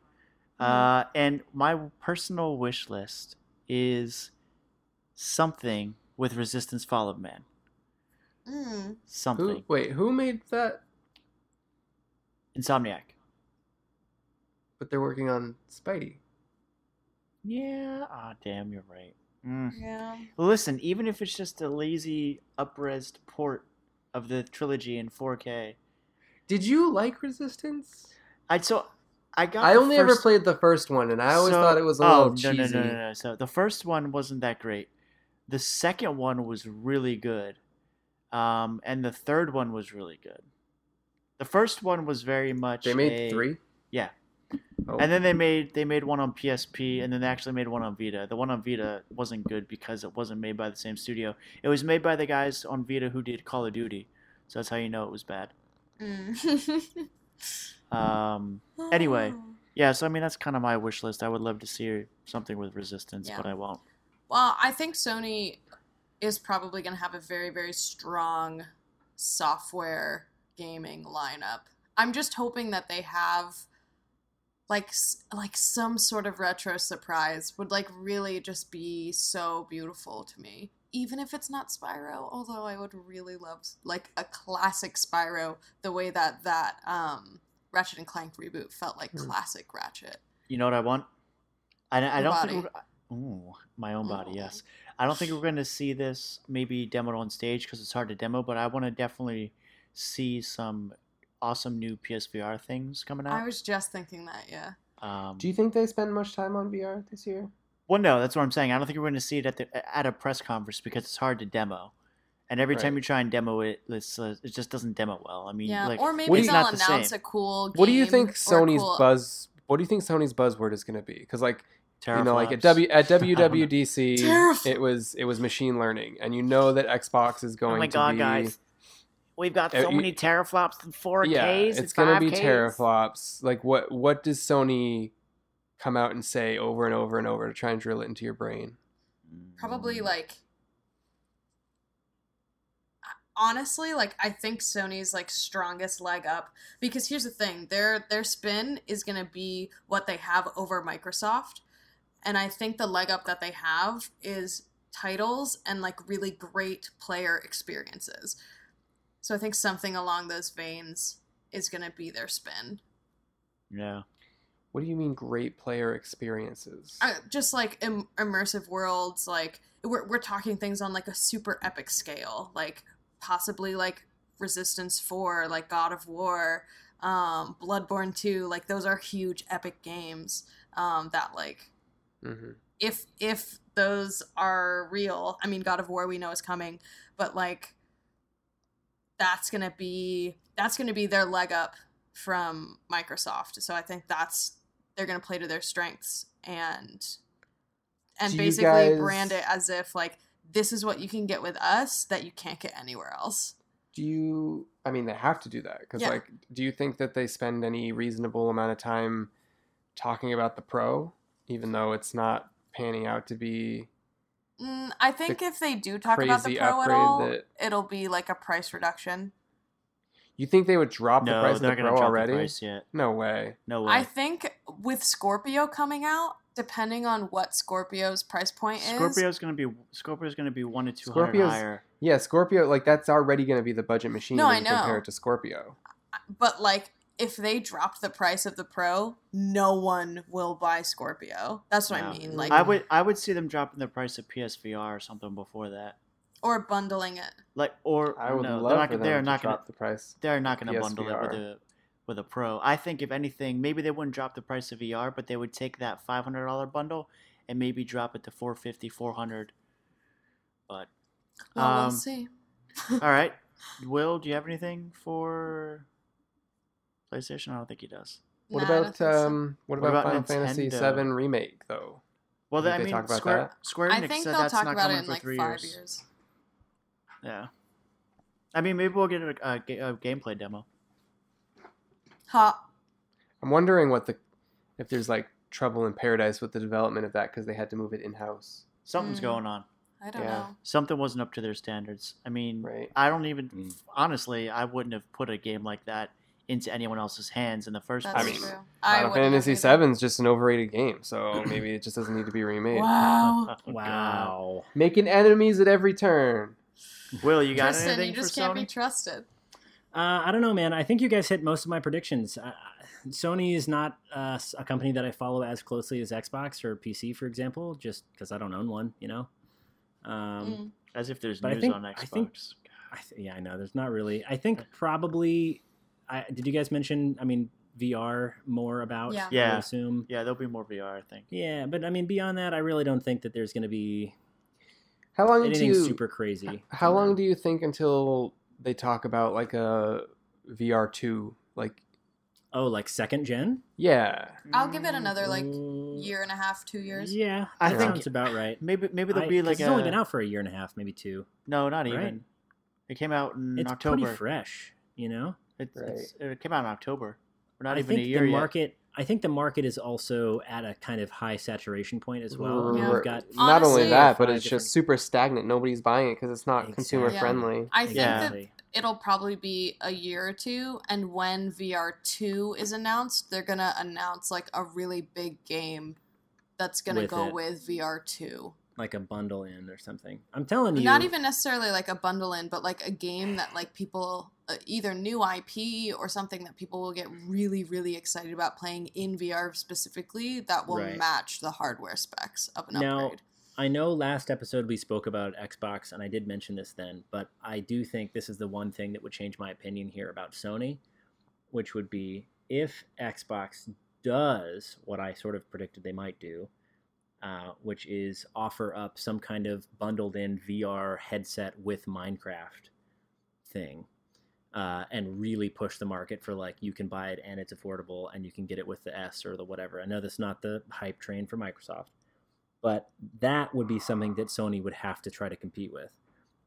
Uh, and my personal wish list is something with Resistance Fall of Man.
Mm.
Something.
Who? Wait, who made that?
Insomniac.
But they're working on Spidey.
Yeah. Ah, damn, you're right. Mm.
Yeah.
Listen, even if it's just a lazy upres port of the trilogy in 4K,
Did you like Resistance?
I'd so I got.
I
the
only ever played the first one, and I always
So-
thought it was a
oh,
little
no,
cheesy.
No, no, no, no. So the first one wasn't that great. The second one was really good. Um, and the third one was really good. The first one was very much
They made
a-
three.
Yeah.
Oh.
And then they made they made one on PSP and then they actually made one on Vita. The one on Vita wasn't good because it wasn't made by the same studio. It was made by the guys on Vita who did Call of Duty. So that's how you know it was bad.
Mm.
Um, Anyway. yeah, so I mean that's kind of my wish list. I would love to see something with Resistance,
Yeah.
but I won't.
Well, I think Sony is probably going to have a very, very strong software gaming lineup. I'm just hoping that they have like like some sort of retro surprise would like really just be so beautiful to me. Even if it's not Spyro, although I would really love like a classic Spyro the way that that um Ratchet and Clank reboot felt like
Hmm.
classic Ratchet.
You know what I want? I, I don't think. We're, ooh, my own body.
Ooh.
Yes. I don't think we're going to see this maybe demoed on stage because it's hard to demo. But I want to definitely see some awesome new PSVR things coming out.
I was just thinking that, yeah.
Um,
Do you think they spend much time on VR this year?
well, no, that's what I'm saying. I don't think we're going to see it at the at a press conference because it's hard to demo. And every time you try and demo it, it's, uh, it just doesn't demo well. I mean,
Yeah,
like,
or maybe
do
they'll
not the
announce
same.
a cool. Game
What do you think Sony's
cool-
buzz? What do you think Sony's buzzword is going to be? Because like you know, like at. W at
I don't know.
WWDC,
Teraflops.
it was it was machine learning, and you know that Xbox is going to be like.
Oh my god,
be
guys! We've got
Uh,
so
you-
many teraflops and 4Ks.
yeah,
and
it's going to be
5Ks.
teraflops. Like what what does Sony come out and say over and over and over to try and drill it into your brain?
Probably
Mm.
like. Honestly, like I think Sony's like strongest leg up because here's the thing: their their spin is gonna be what they have over Microsoft, and I think the leg up that they have is titles and like really great player experiences. So I think something along those veins is gonna be their spin.
Yeah.
What do you mean great player experiences?
uh, just like Im- immersive worlds like we're, we're talking things on like a super epic scale like possibly like resistance 4 like god of war um bloodborne 2 like those are huge epic games um that like
hmm
if if those are real i mean god of war we know is coming but like that's gonna be that's gonna be their leg up from microsoft so i think that's they're gonna play to their strengths and and
Do
basically
guys-
brand it as if like this is what you can get with us that you can't get anywhere else
Do you? I mean, they have to do that because,
Yeah.
like, do you think that they spend any reasonable amount of time talking about the pro, even though it's not panning out to be
mm, i think if they do talk about the pro at all
that-
it'll be like a price reduction
You think they would drop the price of
they're
the
gonna
Pro
drop
already?
the price yet.
No way.
No way.
I think with Scorpio coming out, depending on what Scorpio's price point is,
Scorpio's gonna be Scorpio's gonna be one to two hundred
Scorpio's-
higher.
Yeah, Scorpio, like that's already going to be the budget machine
No,
when
I
you compare
know.
it to Scorpio.
but like if they dropped the price of the Pro, no one will buy Scorpio. That's what I mean. Like,
I would I would see them dropping the price of PSVR or something before that.
or bundling it.
Like or
I would
no,
love
they're not,
for them
they're
to
not
drop
gonna drop
the price.
they're not gonna bundle it with a with a Pro. I think if anything, maybe they wouldn't drop the price of VR, but they would take that five hundred dollar bundle and maybe drop it to 450 400 But
Well,
Um,
we'll see.
all right, Will, do you have anything for PlayStation? I don't think he does.
What
Nah,
about
think so.
um? What
What
about,
about
Final Fantasy
Nintendo?
VII remake though?
Well,
Did
I
they
mean,
talk about
Square,
that?
Square
I
Enix
think
said
they'll
that's
talk
not
about
coming
it in
for
like
three
five
years.
years.
Yeah. I mean, maybe we'll get a, a, a gameplay demo.
Ha.
I'm wondering what the if there's like trouble in paradise with the development of that because they had to move it in house.
Something's
Mm.
going on.
I don't
Yeah.
know.
Something wasn't up to their standards. I mean,
Right.
I don't even
Mm.
honestly, I wouldn't have put a game like that into anyone else's hands in the first
That's
I
place.
mean,
true. I
Final
wouldn't
Fantasy
either.
VII is just an overrated game, so maybe it just doesn't need to be remade.
Wow.
Wow.
Making enemies at every turn.
Will, you got
Tristan,
anything
you just
for
can't
Sony?
be trusted.
Uh, I don't know, man. I think you guys hit most of my predictions. Uh, Sony is not uh, s- a company that I follow as closely as Xbox or PC, for example, just because I don't own one. You know. Um,
Mm.
As if there's
But I
news
think-
on
I
Xbox.
think- I th- yeah, I know. There's not really. I think probably. I, did you guys mention? I mean, VR more about.
Yeah.
I
Yeah.
assume.
yeah, there'll be more VR, I think.
Yeah, but I mean, beyond that, I really don't think that there's going to be
How long do
anything
you
super crazy.
How long do you think until they talk about like a VR two? Like,
Oh, like second gen?
yeah,
I'll give it another like
Mm,
year and a half, two years.
Yeah,
I
that
think-
sounds about right.
Maybe maybe there'll
I-
be
'cause
like
it's
a
only been out for a year and a half, maybe two.
no, not
right?
even. It came out in
It's
October.
pretty fresh, you know.
It,
Right.
it's, it came out in October. We're not
I
even
think
a year
the
yet.
market. I think the market is also at a kind of high saturation point as well.
Yeah.
You've got
not only that, but it's
different-
just super stagnant. Nobody's buying it because it's not consumer
Exactly.
friendly.
I think
Yeah.
that it'll probably be a year or two, and when VR two is announced, they're gonna announce like a really big game that's gonna
With
go
it.
with VR two.
Like a bundle in or something. I'm telling you,
Not even necessarily like a bundle in, but like a game that like people uh, either new IP or something that people will get really really excited about playing in VR specifically that will
Right.
match the hardware specs of an
Now,
upgrade.
I know last episode we spoke about Xbox, and I did mention this then, but I do think this is the one thing that would change my opinion here about Sony, which would be if Xbox does what I sort of predicted they might do, uh, which is offer up some kind of bundled in VR headset with Minecraft thing. Uh, and really push the market for like you can buy it and it's affordable and you can get it with the S or the whatever. I know that's not the hype train for Microsoft, but that would be something that Sony would have to try to compete with.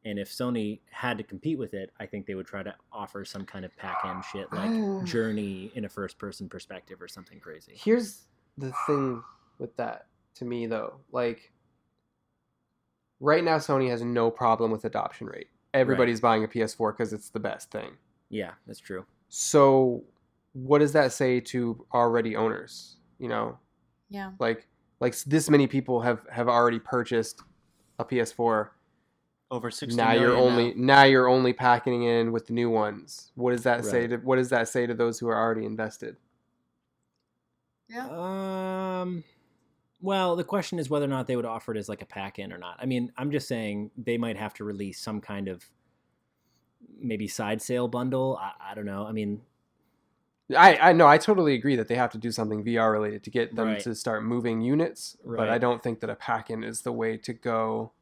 And if Sony had to compete with it, I think they would try to offer some kind of pack end shit like Journey in a first person perspective or something crazy.
Here's the thing with that to me though. Like right now Sony has no problem with adoption rate. Everybody's buying a PS4 because it's the best thing.
Yeah, that's true.
So what does that say to already owners? You know,
Yeah.
like like this many people have have already purchased a PS4.
Over sixty
now you're only now. you're only packing in with the new ones. What does that say to what does that say to those who are already invested?
Yeah.
Um, well, the question is whether or not they would offer it as like a pack in or not. I mean, I'm just saying they might have to release some kind of maybe side sale bundle. I, I don't know. I mean,
I I know I totally agree that they have to do something VR related to get them
Right.
to start moving units, but I don't think that a pack-in is the way to go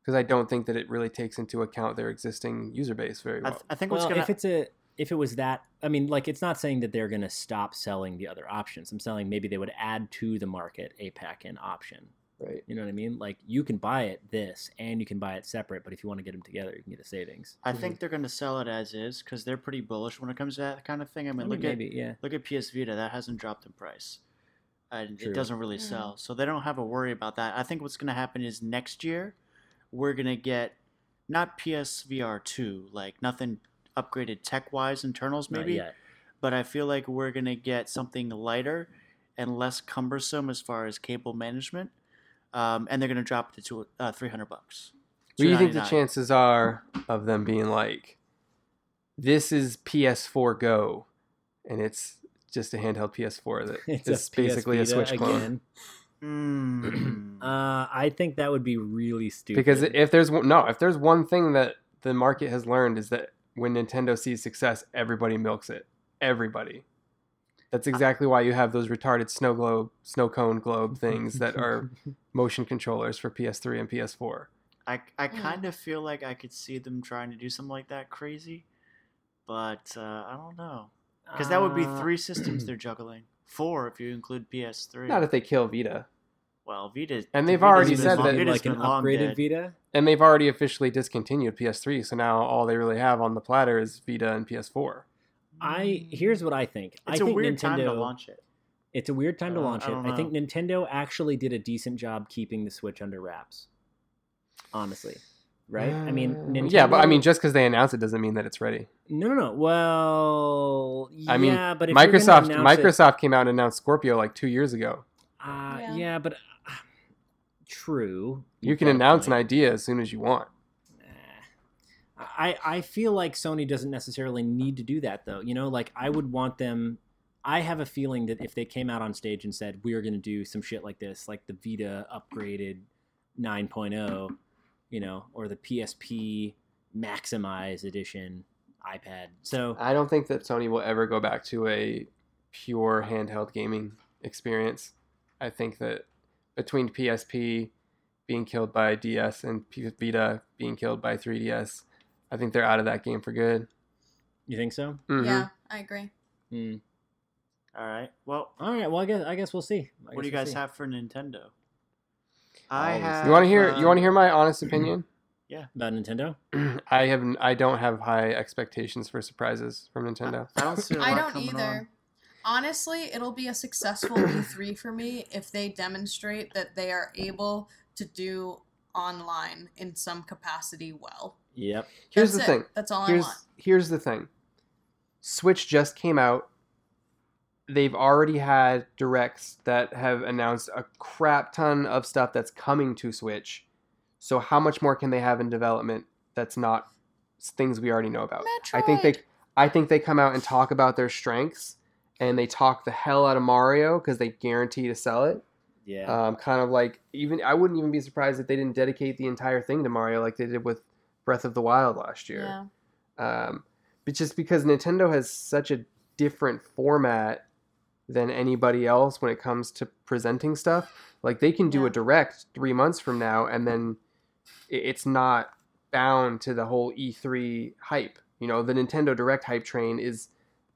because I don't think that it really takes into account their existing user base very
I,
well.
th- I think what's
well,
gonna
if it's a if it was that, I mean, like it's not saying that they're going to stop selling the other options. I'm saying maybe they would add to the market a pack in option.
right.
You know what I mean? Like you can buy it this and you can buy it separate, but if you want to get them together, you can get a savings.
I
Mhm.
think they're gonna sell it as is because they're pretty bullish when it comes to that kind of thing. I
I
mean,
mean,
look at
maybe, yeah.
look at PS Vita, that hasn't dropped in price, and
True.
it doesn't really sell, so they don't have a worry about that. I think what's gonna happen is next year we're gonna get not PSVR two, like nothing upgraded tech wise internals
Not
maybe,
yet.
but I feel like we're gonna get something lighter and less cumbersome as far as cable management, um, and they're gonna drop it to uh, three hundred bucks.
What do you think the chances are of them being like, this is PS4 Go, and it's just a handheld PS4 that
It's
is
a PS
basically a Switch clone?
again.
Mm.
Uh, I think that would be really stupid.
Because if there's no, if there's one thing that the market has learned is that when Nintendo sees success, everybody milks it. everybody. That's exactly why you have those retarded snow globe, snow cone globe things that are motion controllers for PS3 and PS4.
I, I kind of feel like I could see them trying to do something like that crazy, but uh, I don't know because that would be
Uh,
three systems they're juggling. Four if you include PS3.
Not if they kill Vita.
Well, Vita.
And they've
Vita's
already said
long-
that-
Vita's
like an upgraded
dead.
Vita.
And they've already officially discontinued PS3, so now all they really have on the platter is Vita and PS4.
I here's what I think.
It's
I
a
think
weird
Nintendo,
time to launch it.
It's a weird time to
Uh,
launch
I
it.
don't
I think. Nintendo actually did a decent job keeping the Switch under wraps. Honestly, right? I mean,
Uh,
Nintendo,
yeah, but I mean, just because they announce it doesn't mean that it's ready.
no, no, no. Well,
I mean,
but if you're
Microsoft
it-
Microsoft came out and announced Scorpio like two years ago.
Uh,
Yeah.
yeah. but uh, true.
You can
got
announce an idea as soon as you want.
I I feel like Sony doesn't necessarily need to do that though. You know, like I would want them. I have a feeling that if they came out on stage and said we are going to do some shit like this, like the Vita upgraded 9.0, you know, or the PSP Maximize edition iPad. So
I don't think that Sony will ever go back to a pure handheld gaming experience. I think that between PSP being killed by DS and P- Vita being killed by 3DS, I think they're out of that game for good.
you think so?
Mhm.
Yeah, I agree.
Hmm.
All right. Well,
All right. Well, I guess I guess we'll see. I
what do you
guess we'll
guys
see.
have for Nintendo? I
Always.
have.
You want to hear? You want to
um,
hear my honest opinion?
Yeah, about Nintendo?
I have. I don't have high expectations for surprises from Nintendo.
I don't see a
I
lot
don't
coming
either.
on.
Honestly, it'll be a successful E3 for me if they demonstrate that they are able to do online in some capacity well.
Yep.
Here's
That's
the
it.
thing.
That's all I
Here's
want.
here's the thing. Switch just came out. They've already had directs that have announced a crap ton of stuff that's coming to Switch. So how much more can they have in development that's not things we already know about? I think they I think they come out and talk about their strengths and they talk the hell out of Mario because they guarantee to sell it.
Yeah.
Um, kind of like even I wouldn't even be surprised if they didn't dedicate the entire thing to Mario like they did with Breath of the Wild last year
Yeah.
um, but just because Nintendo has such a different format than anybody else when it comes to presenting stuff, like they can do
Yeah.
a direct three months from now, and then it's not bound to the whole E3 hype. You know, the Nintendo Direct hype train is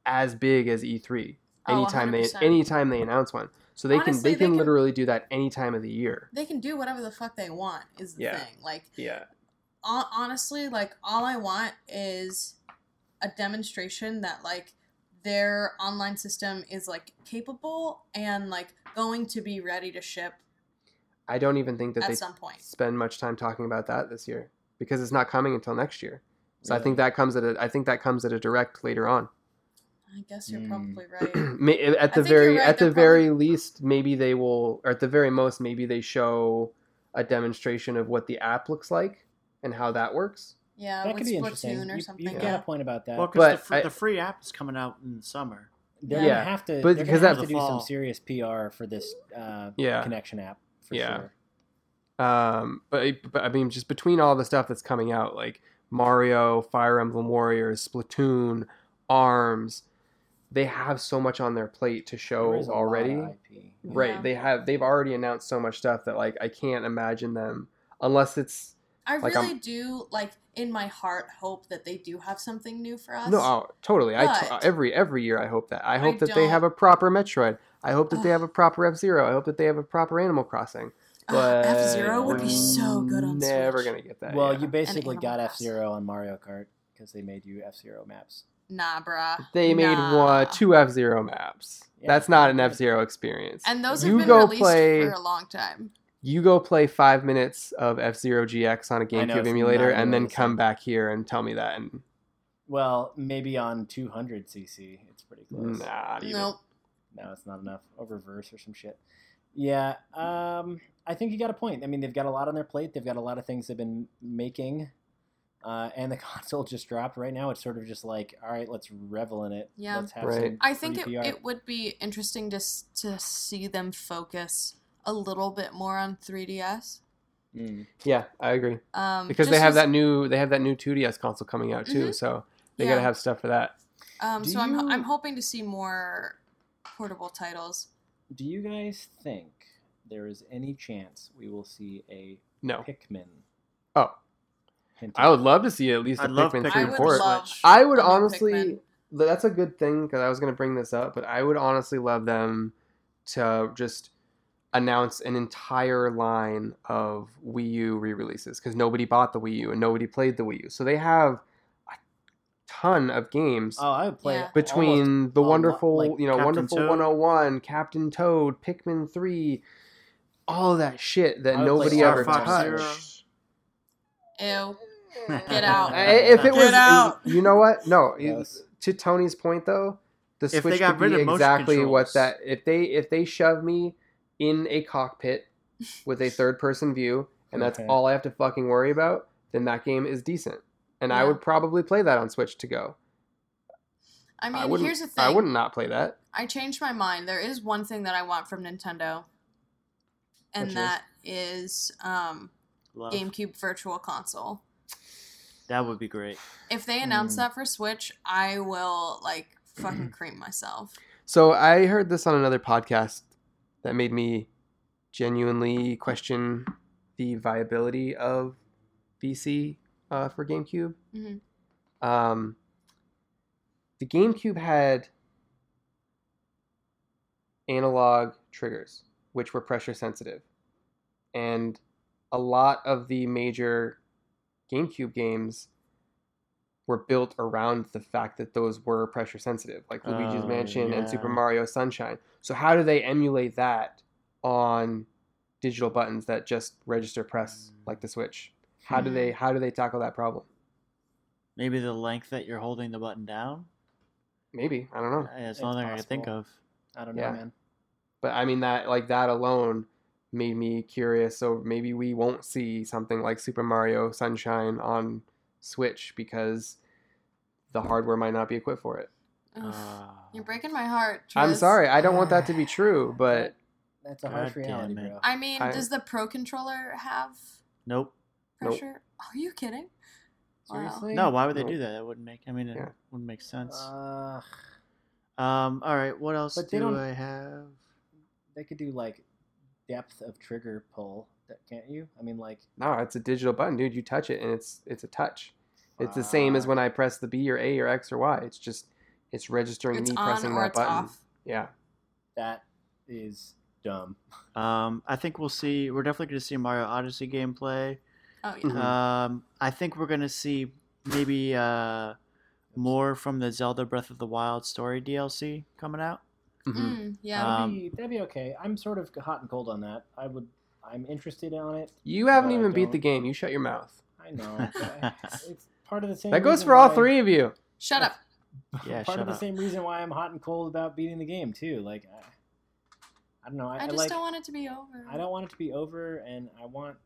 as big as E3.
Oh,
Anytime they anytime they announce one, so they
Honestly,
can they
they
can
can-
literally do that any time of the year.
They can do whatever the fuck they want, is the
Yeah.
thing. Like,
Yeah,
hon- honestly, like, all I want is a demonstration that, like, their online system is, like, capable and, like, going to be ready to ship
I don't even think that
at
they
some point.
spend much time talking about that this year because it's not coming until next year. So I
mm.
think that comes at a I think that comes at a direct later on.
I guess you're
Mm.
probably right.
At the very
right,
at the
they're
very least maybe they will or at the very most maybe they show a demonstration of what the app looks like and how that works.
Yeah,
that could be interesting.
Splatoon or
You,
something.
you got
yeah.
a point about that.
Well, because the, fr- the free app is coming out in the summer.
they're
Yeah.
gonna have to.
But because
gonna have to do some serious PR for this uh,
Yeah.
connection app. For
Yeah.
Sure.
Um, but, but I mean, just between all the stuff that's coming out, like Mario, Fire Emblem Warriors, Splatoon, Arms, they have so much on their plate to
There
show
is a lot of
already.
IP.
Right.
Yeah.
They have they've already announced so much stuff that like I can't imagine them unless it's
I
Like,
really
I'm-
do like in my heart hope that they do have something new for us.
no oh, totally. I t- every every year I hope that. I hope that they have a proper Metroid. I hope that they have a proper F Zero. I hope that they have a proper Animal Crossing. But
F Zero would be so good on
Never
Switch.
gonna get that.
Well,
yeah.
you basically got F Zero on Mario Kart because they made you F Zero maps.
Nah, bruh.
they made
Nah.
one two F Zero maps.
Yeah.
That's not an F Zero experience.
And those have
you
been
go
released
play.
for a long time.
You go play five minutes of F Zero GX on a GameCube emulator, and then come back here and tell me that. And
Well, maybe on 200 cc, it's pretty close.
nah, not even.
Nope.
No, it's not enough. Or reverse or some shit. Yeah, um, I think you got a point. I mean, they've got a lot on their plate. They've got a lot of things they've been making, uh, and the console just dropped. Right now, it's sort of just like, all right, let's revel in it.
Yeah.
let's have
Right.
some
I think it, it would be interesting to to see them focus a little bit more on 3DS.
Mm.
Yeah, I agree.
Um,
because they have
as-
that new they have that new 2DS console coming out too,
Mhm.
so they
Yeah.
gotta have stuff for that.
Um,
Do
so I'm I'm hoping to see more portable titles.
Do you guys think there is any chance we will see a
No.
Pikmin?
Oh.
Hinted
I would love to see at least a
I'd love
Pikmin
Pikmin
3
I
and
would
4.
love.
I would
a new
honestly
Pikmin.
that's a good thing because I was going to bring this up, but I would honestly love them to just announce an entire line of Wii U re-releases because nobody bought the Wii U and nobody played the Wii U, so they have a ton of games
Oh, I would play
Yeah.
almost
between the
a lot-
wonderful,
like
you know,
Captain
wonderful
Toad.
101, Captain Toad, Pikmin 3, all that shit that
I would play
nobody
Star
ever
Fox
touched.
Zero.
Ew. Get out.
If it
Get
was,
out.
you know what? No,
Yes.
to Tony's point though, the
they
Switch could be
rid of
exactly what that. If they if they shove me in a cockpit with a third person view, and that's
Okay.
all I have to fucking worry about, then that game is decent, and I would probably play that on Switch to go.
I mean,
wouldn't.
here's the thing.
I wouldn't play that.
I changed my mind. There is one thing that I want from Nintendo, and
Which is?
that is um,
Love.
GameCube Virtual Console.
That would be great.
If they announce
Hmm.
that for Switch, I will like fucking cream myself.
So I heard this on another podcast that made me genuinely question the viability of VC uh, for GameCube.
Mhm.
Um, the GameCube had analog triggers, which were pressure sensitive, and a lot of the major GameCube games were built around the fact that those were pressure sensitive, like Luigi's
Oh,
Mansion and Super. Mario Sunshine. So how do they emulate that on digital buttons that just register press like the Switch? How do
Hmm.
they how do they tackle that problem?
Maybe the length that you're holding the button down.
Maybe I don't know,
That's
It's
the only thing I can think of.
I don't know,
Yeah.
man.
but I mean that like that alone made me curious. So maybe we won't see something like Super Mario Sunshine on Switch because the hardware might not be equipped for it.
Ugh,
Uh,
You're breaking my heart.
I'm sorry, I don't want that to be true, but
That's a harsh
damn
reality, bro.
I mean,
I-
does the Pro controller have
nope.
Nope.
pressure? Are you kidding? Wow.
Seriously?
No, why would they
Nope.
do that? That wouldn't make. I mean, it
Yeah.
wouldn't make sense.
Uh,
Um. All right. What else
But
do I have?
they could do like depth of trigger pull, that can't you? I mean, like
no, it's a digital button, dude. You touch it and it's it's a touch. It's the same as when I press the B or A or X or Y. It's just it's registering
It's
me
on
pressing
or
that
it's
button.
off.
Yeah.
that is dumb.
Um. I think we'll see. We're definitely going to see Mario Odyssey gameplay.
Oh yeah.
Mhm.
Um. I think we're going to see maybe uh more from the Zelda Breath of the Wild story DLC coming out.
Mhm.
Mm, yeah.
Uh,
That'd, be, that'd be okay. I'm sort of hot and cold on that. I would. I'm interested on it.
You haven't even beat the game. You shut your mouth.
I know. it's part of the same.
That goes for all
why-
three of you.
Shut up.
Yeah,
part
shut
of the
up.
same reason why I'm hot and cold about beating the game too. Like, I, I don't know. I,
I
I
just
like.
don't want it to be over.
I don't want it to be over, and I want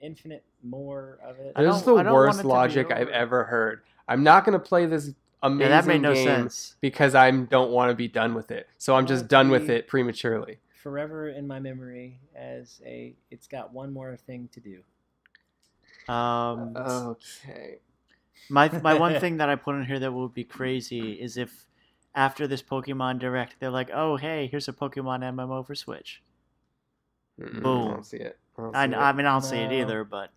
infinite more of it.
This is the
I don't
worst
it to be
logic I've ever heard. I'm not gonna play this amazing
Yeah, that made no
game
sense.
because I don't want to be done with it. So I'm just done with it prematurely.
Forever in my memory as a. It's got one more thing to do.
Um.
Okay.
My my one thing that I put in here that would be crazy is if after this Pokemon Direct they're like, oh hey, here's a Pokemon MMO for Switch.
Mm-mm, I
Boom.
don't see it. I, don't
I,
see it.
I mean I don't see it either, but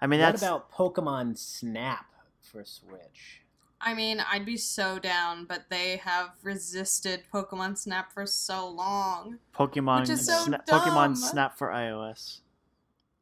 I mean
what
that's
about Pokemon Snap for Switch?
I mean, I'd be so down, but they have resisted Pokemon Snap for so long.
Pokemon
Which is so
Sna-
dumb.
Pokemon Snap for iOS.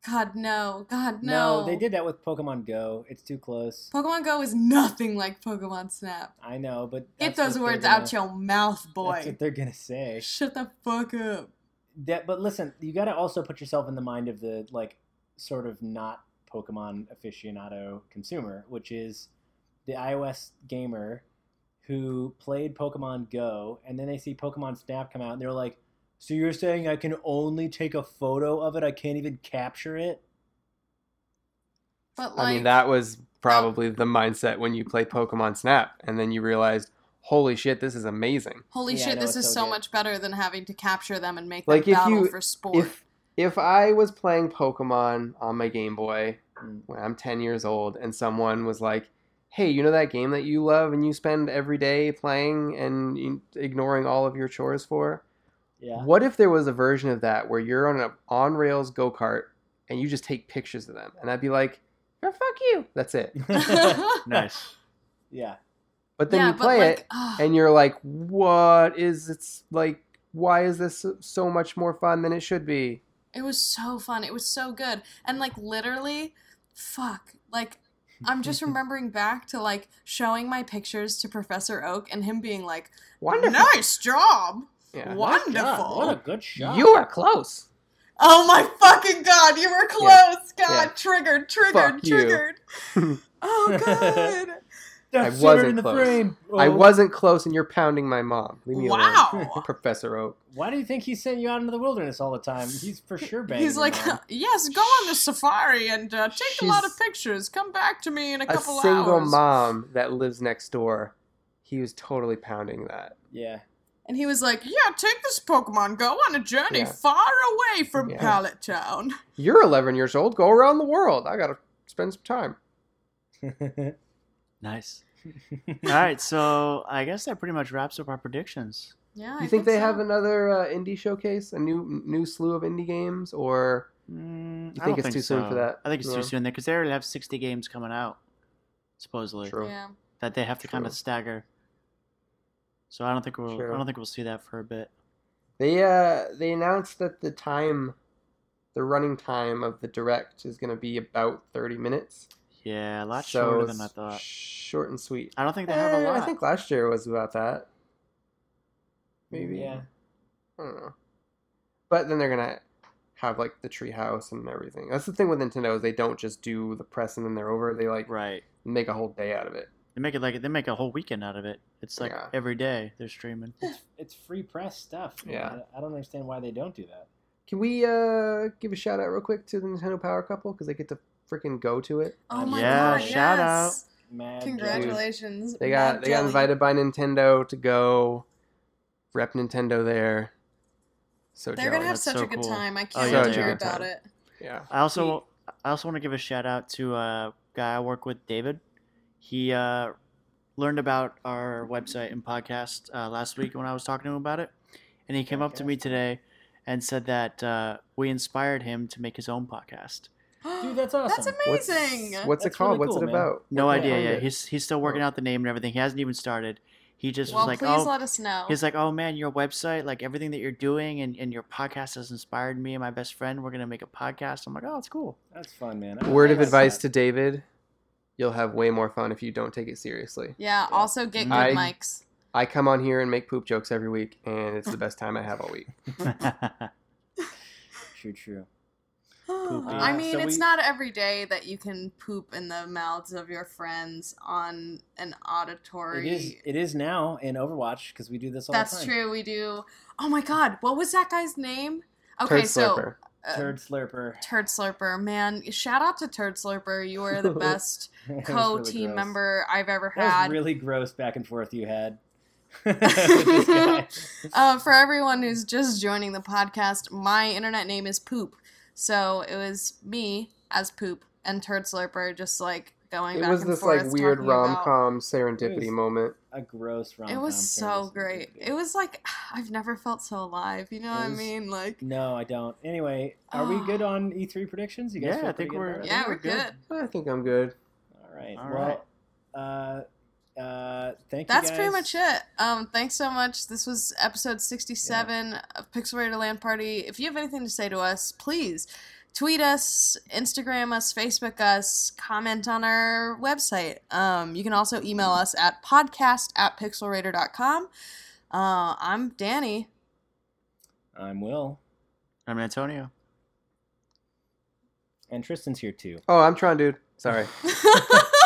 God no. God no.
No, they did that with Pokemon Go. It's too close.
Pokemon Go is nothing like Pokemon Snap.
I know, but
Get those words
gonna-
out your mouth, boy.
That's
boy.
what they're gonna say.
Shut the fuck up.
That, but listen, you got to also put yourself in the mind of the like sort of not Pokemon aficionado consumer, which is the iOS gamer who played Pokemon Go, and then they see Pokemon Snap come out, and they're like, "So you're saying I can only take a photo of it? I can't even capture it?"
But like,
I mean, that was probably the mindset when you played Pokemon Snap, and then you realized, holy shit, this is amazing.
holy
Yeah,
shit,
know,
this is
so
so much better than having to capture them and make
Like,
them
if
battle
you-
for sport.
If if I was playing Pokemon on my Game Boy
Mm.
when I'm 10 years old, and someone was like, hey, you know that game that you love and you spend every day playing and ignoring all of your chores for?
Yeah.
What if there was a version of that where you're on a on rails go kart and you just take pictures of them? And I'd be like, "Yeah, fuck you. That's it.
Nice.
yeah.
But then
yeah,
you play
like,
it and you're like, what is it's like? Why is this so much more fun than it should be?
it was so fun. It was so good. And like literally, fuck. Like I'm just remembering back to like showing my pictures to Professor Oak and him being like,
Wonderful.
"Nice job,
Yeah.
wonderful."
What a good shot.
You are close.
Oh my fucking god, you were close. God,
Yeah.
triggered, triggered,
Fuck you.
triggered. oh god.
I wasn't close. I
Oh.
wasn't close, and you're pounding my mom. Leave me
Wow.
alone, Professor Oak.
Why do you think he sent you out into the wilderness all the time? He's for sure banging.
He's like,
mom.
yes, go on the safari and uh, take a lot of pictures. Come back to me in a couple hours.
A single
hours.
mom that lives next door. He was totally pounding that.
yeah.
And he was like, yeah, take this Pokemon. Go on a journey
Yeah.
far away from
Yeah.
Pallet Town.
You're 11 years old. Go around the world. I gotta spend some time.
Nice. All right, so I guess that pretty much wraps up our predictions.
Yeah,
You
I
think, they
so.
have another uh, indie showcase, a new new slew of indie games, or
Mm,
You
I
think
don't
it's too soon for that?
I think it's
Yeah.
too soon there because they already have 60 games coming out, supposedly
True.
Yeah.
that they have to kind of stagger. So I don't think we'll.
True.
I don't think we'll see that for a bit.
they uh they announced that the time, the running time of the direct is gonna be about 30 minutes.
Yeah, a lot
so
shorter than I thought.
Short and sweet.
I don't think they have a
Eh,
lot.
I think last year was about that. Maybe.
Yeah.
I don't know. But then they're gonna have like the treehouse and everything. That's the thing with Nintendo is they don't just do the press and then they're over. They like
right.
make a whole day out of it.
They make it like they make a whole weekend out of it. It's like
Yeah.
every day they're streaming.
It's, it's free press stuff.
Yeah.
I, I don't understand why they don't do that.
Can we uh give a shout out real quick to the Nintendo Power Couple because they get to freaking go to it?
Oh my
Yeah,
god,
shout
yes.
Mad
Congratulations.
They got
Mad
they got invited by Nintendo to go rep Nintendo there. So
They're gonna have
That's
such
so
a good
cool.
time. I
Oh,
can't
yeah,
wait to hear
are.
about it.
yeah.
I also I also want to give a shout out to a guy I work with, David. He uh, learned about our website and podcast uh, last week when I was talking to him about it, and he came up to me today and said that uh, we inspired him to make his own podcast.
Dude, that's awesome.
That's amazing.
what's it
That's
called?
really
What's
cool,
it
man.
about?
No
What-
idea Yeah,
it?
He's he's still working out the name and everything. He hasn't even started. He just
well,
was like,
please
oh,
let us know.
He's like, oh man, your website, like everything that you're doing and, and your podcast has inspired me and my best friend. We're gonna make a podcast. I'm like, oh, it's cool.
That's fun, man. I-
Word of advice
that.
to David: You'll have way more fun if you don't take it seriously.
yeah, also get good
I-
mics.
I come on here and make poop jokes every week, and it's the best time I have all week.
True, true.
I mean,
so
it's
we-
not every day that you can poop in the mouths of your friends on an auditory.
It is. It is now in Overwatch because we do this all the time.
That's true. We do. Oh my god, what was that guy's name? Okay,
Turd
so
slurper.
uh,
Turd slurper.
Turd Slurper, man, shout out to Turd Slurper. You are the best co-team
gross.
member I've ever
That was
had.
really gross back and forth you had. with this guy.
uh, for everyone who's just joining the podcast, my internet name is Poop. So it was me as Poop and Turd Slurper just like going
It
back
was
and
this
forth.
like weird rom com serendipity moment.
a gross rom.
Com It was so great. It was like I've never felt so alive. You know what I mean? Like
No, I don't. Anyway, are we good on E3 predictions? You guys
Yeah,
feel
I think
good
we're-
yeah,
we're
we're
good.
good.
I think I'm good.
All right.
All
well, uh, uh, thank you.
That's pretty much it. Um, thanks so much. This was episode 67 of Pixel Raider LAN Party. If you have anything to say to us, please tweet us, Instagram us, Facebook us, comment on our website. Um, you can also email us at podcast at pixelraider.com. Uh, I'm Daney.
I'm Will,
I'm Antonio.
and Tristan's here too.
Oh, I'm trying, dude. Sorry.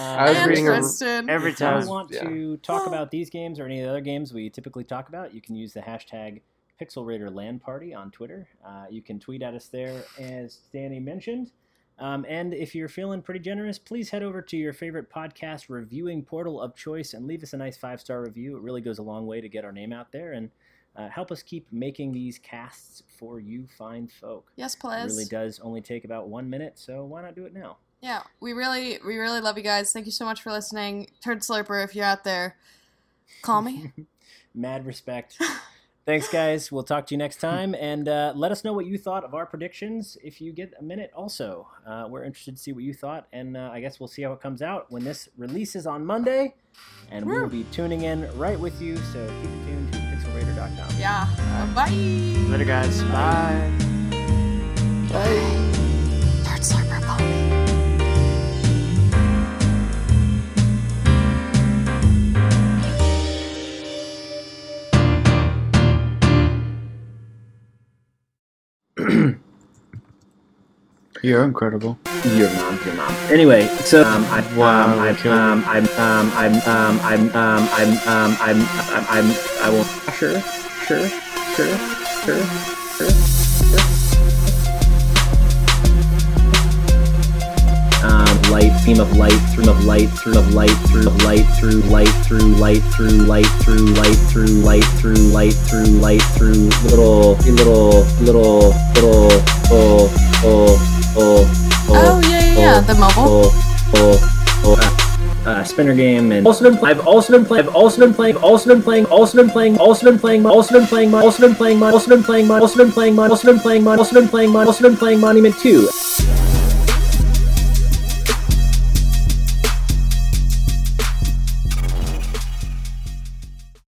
Uh,
I was reading a-
Tristan.
Every
If you want
Yeah.
to talk about these games or any of the other games we typically talk about, you can use the hashtag Pixel Raider LAN Party on Twitter. Uh, you can tweet at us there, as Daney mentioned. Um, and if you're feeling pretty generous, please head over to your favorite podcast reviewing portal of choice and leave us a nice five star review. It really goes a long way to get our name out there and uh, help us keep making these casts for you fine folk.
yes,
It
please.
really does only take about one minute, so why not do it now?
Yeah, we really, we really love you guys. Thank you so much for listening. Turd Slurper, if you're out there, call me.
Mad respect. Thanks, guys. We'll talk to you next time, and uh, let us know what you thought of our predictions if you get a minute. Also, uh, we're interested to see what you thought, and uh, I guess we'll see how it comes out when this releases on Monday, and we will be tuning in right with you. So keep it tuned to pixelraider.com.
yeah. Bye.
Later, guys. Bye.
Turd
You're incredible.
Your mom, your mom. Anyway, so um, I,
Wow,
um, I'm,
kill
um, I'm, um, I'm, um, I'm, um, I'm, um, I'm, I'm, I'm, I will. Sure, sure, sure, sure, sure, light, beam of light, through of light, through of light, through of light, through light, through light, through light, through light, through light, through light, through light, through little, little, little, little, oh, oh, oh,
Oh, yeah, yeah, yeah. The mobile.
oh, oh, oh, uh, uh, spinner game, and also been. Play- I've also been playing. I've also been playing. Also been playing. Also been playing. Also been playing. Also been playing. Also been playing. Also been playing. Also been playing. Also been playing. Also been playing. Also been playing. Also been playing. Monument Two.